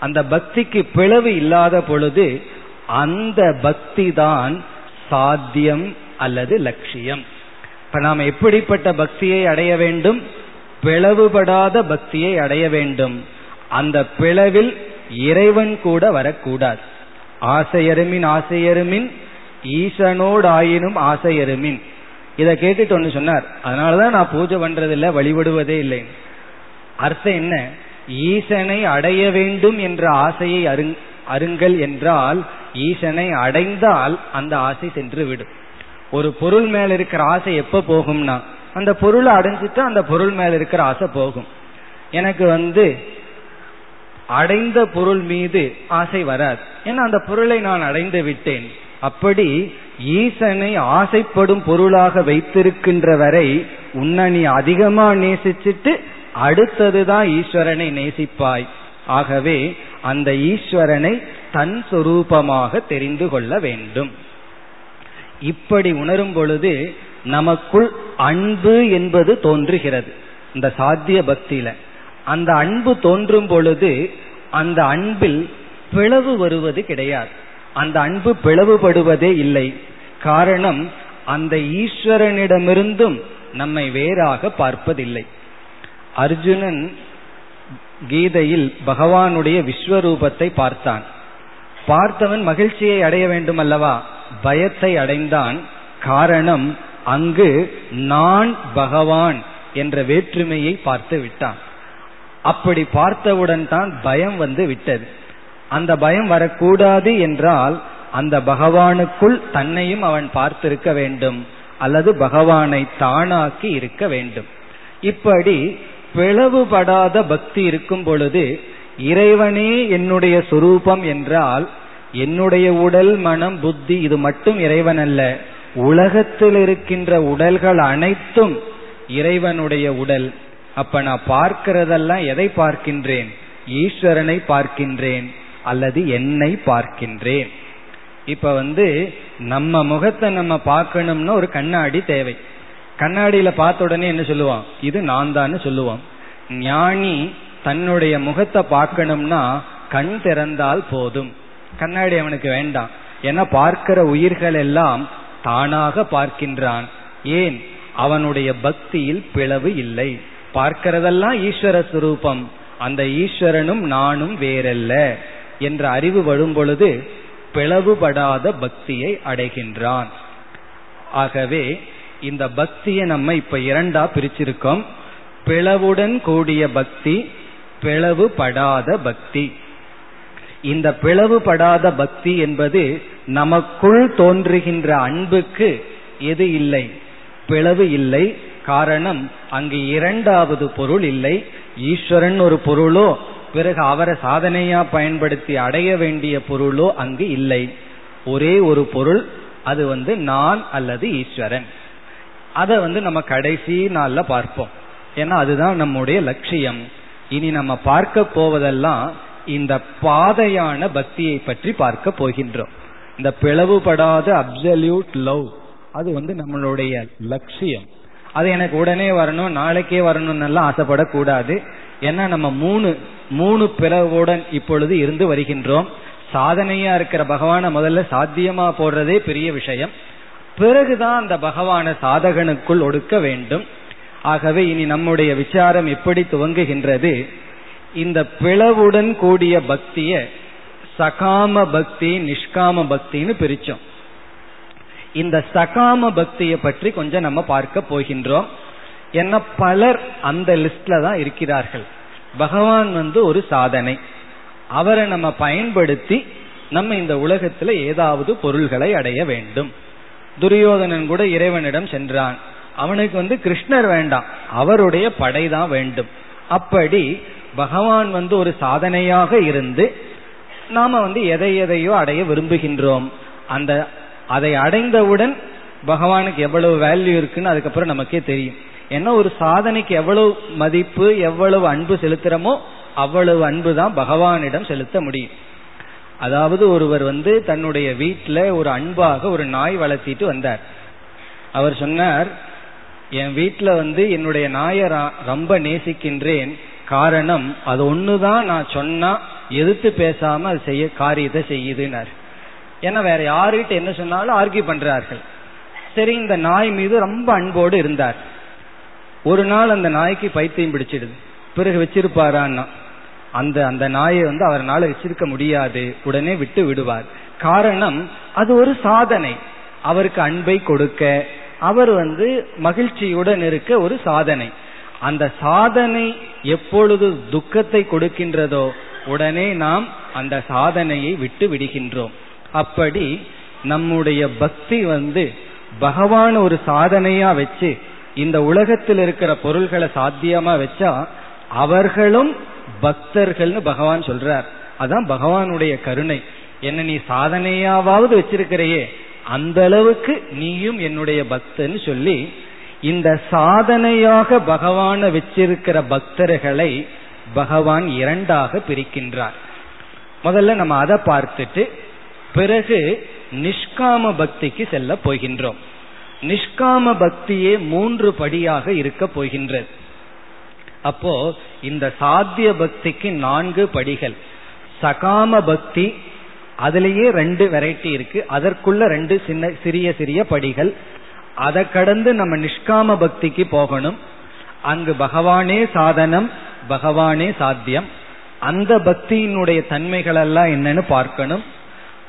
Speaker 2: அந்த பக்திக்கு பிளவு இல்லாத பொழுது அந்த பக்தி தான் சாத்தியம் அல்லது லட்சியம். இப்ப நாம் எப்படிப்பட்ட பக்தியை அடைய வேண்டும்? பிளவுபடாத பக்தியை அடைய வேண்டும். அந்த பிளவில் இறைவன் கூட வரக்கூடாது. ஆசையருமின் ஆசையருமின் ஈசனோடு ஆயினும் ஆசையருமின். இதை கேட்டுட்டு ஒன்று சொன்னார். அதனாலதான் நான் பூஜை பண்றதில்லை வழிபடுவதே இல்லை. அர்த்தம் என்ன? ஈசனை அடைய வேண்டும் என்ற ஆசையை அருங் அருங்கள் என்றால் ஈசனை அடைந்தால் அந்த ஆசை சென்று விடும் ஒரு பொருள் மேல இருக்கிற ஆசை எப்ப போகும்னா அந்த பொருளை அடைஞ்சிட்டு அந்த பொருள் மேல இருக்கிற ஆசை போகும். எனக்கு வந்து அடைந்த பொருள் மீது ஆசை வராது. ஏன்னா அந்த பொருளை நான் அடைந்து விட்டேன். அப்படி ஈசனை ஆசைப்படும் பொருளாக வைத்திருக்கின்ற வரை உன்னை நீ அதிகமா நேசிச்சுட்டு அடுத்ததுதான் ஈஸ்வரனை நேசிப்பாய். ஆகவே அந்த ஈஸ்வரனை தன் சொரூபமாக தெரிந்து கொள்ள வேண்டும். இப்படி உணரும் பொழுது நமக்குள் அன்பு என்பது தோன்றுகிறது. இந்த சாத்திய பக்தியில. அந்த அன்பு தோன்றும் பொழுது அந்த அன்பில் பிளவு வருவது கிடையாது. அந்த அன்பு பிளவுபடுவதே இல்லை. காரணம் அந்த ஈஸ்வரனிடமிருந்தும் நம்மை வேறாக பார்ப்பதில்லை. அர்ஜுனன் கீதையில் பகவானுடைய விஸ்வரூபத்தை பார்த்தான். பார்த்தவன் மகிழ்ச்சியை அடைய வேண்டும் அல்லவா பயத்தை அடைந்தான். காரணம் அங்கு நான் பகவான் என்ற வேற்றுமையை பார்த்து விட்டான். அப்படி பார்த்தவுடன் தான் பயம் வந்து விட்டது. அந்த பயம் வரக்கூடாது என்றால் அந்த பகவானுக்குள் தன்னையும் அவன் பார்த்திருக்க வேண்டும். அல்லது பகவானை தானாக்கி இருக்க வேண்டும். இப்படி பிளவுபடாத பக்தி இருக்கும் பொழுது இறைவனே என்னுடைய சுரூபம் என்றால் என்னுடைய உடல் மனம் புத்தி இது மட்டும் இறைவன் அல்ல உலகத்தில் இருக்கின்ற உடல்கள் அனைத்தும் இறைவனுடைய உடல். அப்ப நான் பார்க்கிறதெல்லாம் எதை பார்க்கின்றேன்? ஈஸ்வரனை பார்க்கின்றேன் அல்லது என்னை பார்க்கின்றேன்? இப்ப வந்து நம்ம முகத்தை நம்ம பார்க்கணும்னா ஒரு கண்ணாடி தேவை. கண்ணாடியில பார்த்த உடனே என்ன சொல்லுவான்? இது நான் தான் சொல்லுவான். ஞானி தன்னுடைய முகத்தை பார்க்கணும்னா கண் திறந்தால் போதும். கண்ணாடி அவனுக்கு வேண்டாம். ஏன்னா பார்க்கிற உயிர்கள் எல்லாம் தானாக பார்க்கின்றான். ஏன்? அவனுடைய பக்தியில் பிளவு இல்லை. பார்க்கிறதெல்லாம் ஈஸ்வர சுரூபம். அந்த ஈஸ்வரனும் நானும் வேறல்ல என்ற அறிவு வரும் பொழுது பிளவுபடாத பக்தியை அடைகின்றான். ஆகவே இந்த பக்தியை நம்ம இப்ப இரண்டா பிரிச்சிருக்கோம். பிளவுடன் கூடிய பக்தி பிளவுபடாத பக்தி. இந்த பிளவுபடாத பக்தி என்பது நமக்குள் தோன்றுகின்ற அன்புக்கு எது இல்லை? பிளவு இல்லை காரணம் அங்கு இரண்டாவது பொருள் இல்லை. ஈஸ்வரன் ஒரு பொருளோ பிறகு அவரை சாதனையா பயன்படுத்தி அடைய வேண்டிய பொருளோ அங்கு இல்லை. ஒரே ஒரு பொருள் அது வந்து நான் அல்லது ஈஸ்வரன். அதை வந்து நம்ம கடைசி நாள்ல பார்ப்போம். ஏன்னா அதுதான் நம்முடைய லட்சியம். இனி நம்ம பார்க்க போவதெல்லாம் இந்த பாதையான பக்தியை பற்றி பார்க்க போகின்றோம். இந்த பிளவுபடாத அப்சல்யூட் லவ் அது வந்து நம்மளுடைய லட்சியம். அது எனக்கு உடனே வரணும் நாளைக்கே வரணும்னு எல்லாம் ஆசைப்படக்கூடாது. ஏன்னா நம்ம மூணு மூணு பிளவுடன் இப்பொழுது இருந்து வருகின்றோம். சாதனையா இருக்கிற பகவான முதல்ல சாத்தியமா போடுறதே பெரிய விஷயம். பிறகுதான் அந்த பகவான சாதகனுக்குள் ஒடுக்க வேண்டும். ஆகவே இனி நம்முடைய விசாரம் எப்படி துவங்குகின்றது? இந்த பிளவுடன் கூடிய பக்திய சகாம பக்தி நிஷ்காம பக்தின்னு பிரிச்சோம். இந்த சகாம பக்தியை பற்றி கொஞ்சம் நம்ம பார்க்க போகின்றோம். என்ன பலர் அந்த லிஸ்ட்ல தான் இருக்கிறார்கள். பகவான் வந்து ஒரு சாதனை. அவரை நம்ம பயன்படுத்தி நம்ம இந்த உலகத்துல ஏதாவது பொருள்களை அடைய வேண்டும். துரியோதனன் கூட இறைவனிடம் சென்றான். அவனுக்கு வந்து கிருஷ்ணர் வேண்டாம். அவருடைய படைதான் வேண்டும். அப்படி பகவான் வந்து ஒரு சாதனையாக இருந்து நாம வந்து எதை எதையோ அடைய விரும்புகின்றோம். அந்த அதை அடைந்தவுடன் பகவானுக்கு எவ்வளவு வேல்யூ இருக்குன்னு அதுக்கப்புறம் நமக்கே தெரியும். ஏன்னா ஒரு சாதனைக்கு எவ்வளவு மதிப்பு எவ்வளவு அன்பு செலுத்துறமோ அவ்வளவு அன்பு தான் பகவானிடம் செலுத்த முடியும். அதாவது ஒருவர் வந்து தன்னுடைய வீட்டில் ஒரு அன்பாக ஒரு நாய் வளர்த்திட்டு வந்தார். அவர் சொன்னார் என் வீட்டில் வந்து என்னுடைய நாயை ரொம்ப நேசிக்கின்றேன். காரணம் அது ஒன்று தான் நான் சொன்னா எதிர்த்து பேசாம அது செய்ய காரியத்தை செய்யுதுன்னார். ஏன்னா வேற யாருகிட்ட என்ன சொன்னாலும் ஆர்கியூ பண்றார்கள். சரி இந்த நாய் மீது ரொம்ப அன்போடு இருந்தார். ஒரு நாள் அந்த நாய்க்கு பைத்தியம் பிடிச்சிடுது. பிறகு வச்சிருப்பாரான்னா அந்த அந்த நாயை வந்து அவரால் வச்சிருக்க முடியாது. உடனே விட்டு விடுவார். காரணம் அது ஒரு சாதனை. அவருக்கு அன்பை கொடுக்க அவர் வந்து மகிழ்ச்சியுடன் இருக்க ஒரு சாதனை. அந்த சாதனை எப்பொழுது துக்கத்தை கொடுக்கின்றதோ உடனே நாம் அந்த சாதனையை விட்டு விடுகின்றோம். அப்படி நம்முடைய பக்தி வந்து பகவான் ஒரு சாதனையா வச்சு இந்த உலகத்தில் இருக்கிற பொருள்களை சாத்தியமா வச்சா அவர்களும் பக்தர்கள்னு பகவான் சொல்றார். அதான் பகவானுடைய கருணை. என்ன நீ சாதனையாவது வச்சிருக்கிறையே அந்த அளவுக்கு நீயும் என்னுடைய பக்தன்னு சொல்லி இந்த சாதனையாக பகவான வச்சிருக்கிற பக்தர்களை பகவான் இரண்டாக பிரிக்கின்றார். முதல்ல நம்ம அதை பார்த்துட்டு பிறகு நிஷ்காம பக்திக்கு செல்ல போகின்றோம். நிஷ்காம பக்தியே மூன்று படியாக இருக்க போகின்றது. அப்போ இந்த சாத்திய பக்திக்கு நான்கு படிகள். சகாம பக்தி அதுலேயே ரெண்டு வெரைட்டி இருக்கு. அதற்குள்ள ரெண்டு சின்ன சிறிய சிறிய படிகள். அதை கடந்து நம்ம நிஷ்காம பக்திக்கு போகணும். அங்கு பகவானே சாதனம் பகவானே சாத்தியம். அந்த பக்தியினுடைய தன்மைகள் எல்லாம் என்னன்னு பார்க்கணும்.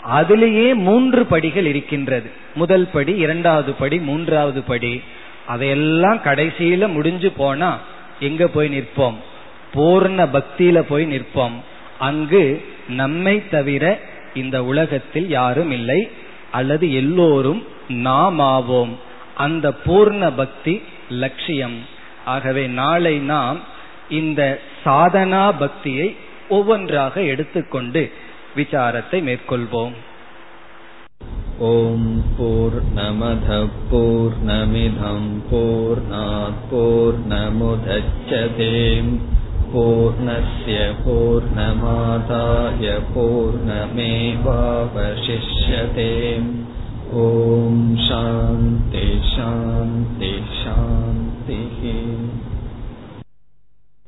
Speaker 2: அதிலேயே மூன்று படிகள் இருக்கின்றது. முதல் படி இரண்டாவது படி மூன்றாவது படி. அதையெல்லாம் கடைசியில முடிஞ்சு போனா எங்க போய் நிற்போம்? பூர்ண பக்தியில போய் நிற்போம். அங்கு நம்மை தவிர இந்த உலகத்தில் யாரும் இல்லை. அல்லது எல்லோரும் நாம் ஆவோம். அந்த பூர்ண பக்தி லட்சியம். ஆகவே நாளை நாம் இந்த சாதனா பக்தியை ஒவ்வொன்றாக எடுத்துக்கொண்டு விசாரத்தை மேற்கொள்வோம்
Speaker 1: ॐ पूर्णमधपूर्णमिधं पूर्णात्पूर्णमुदच्छते पूर्णस्य पूर्णमादाय पूर्णमेवावशिष्यते ॐ शान्ति शान्ति शान्तिः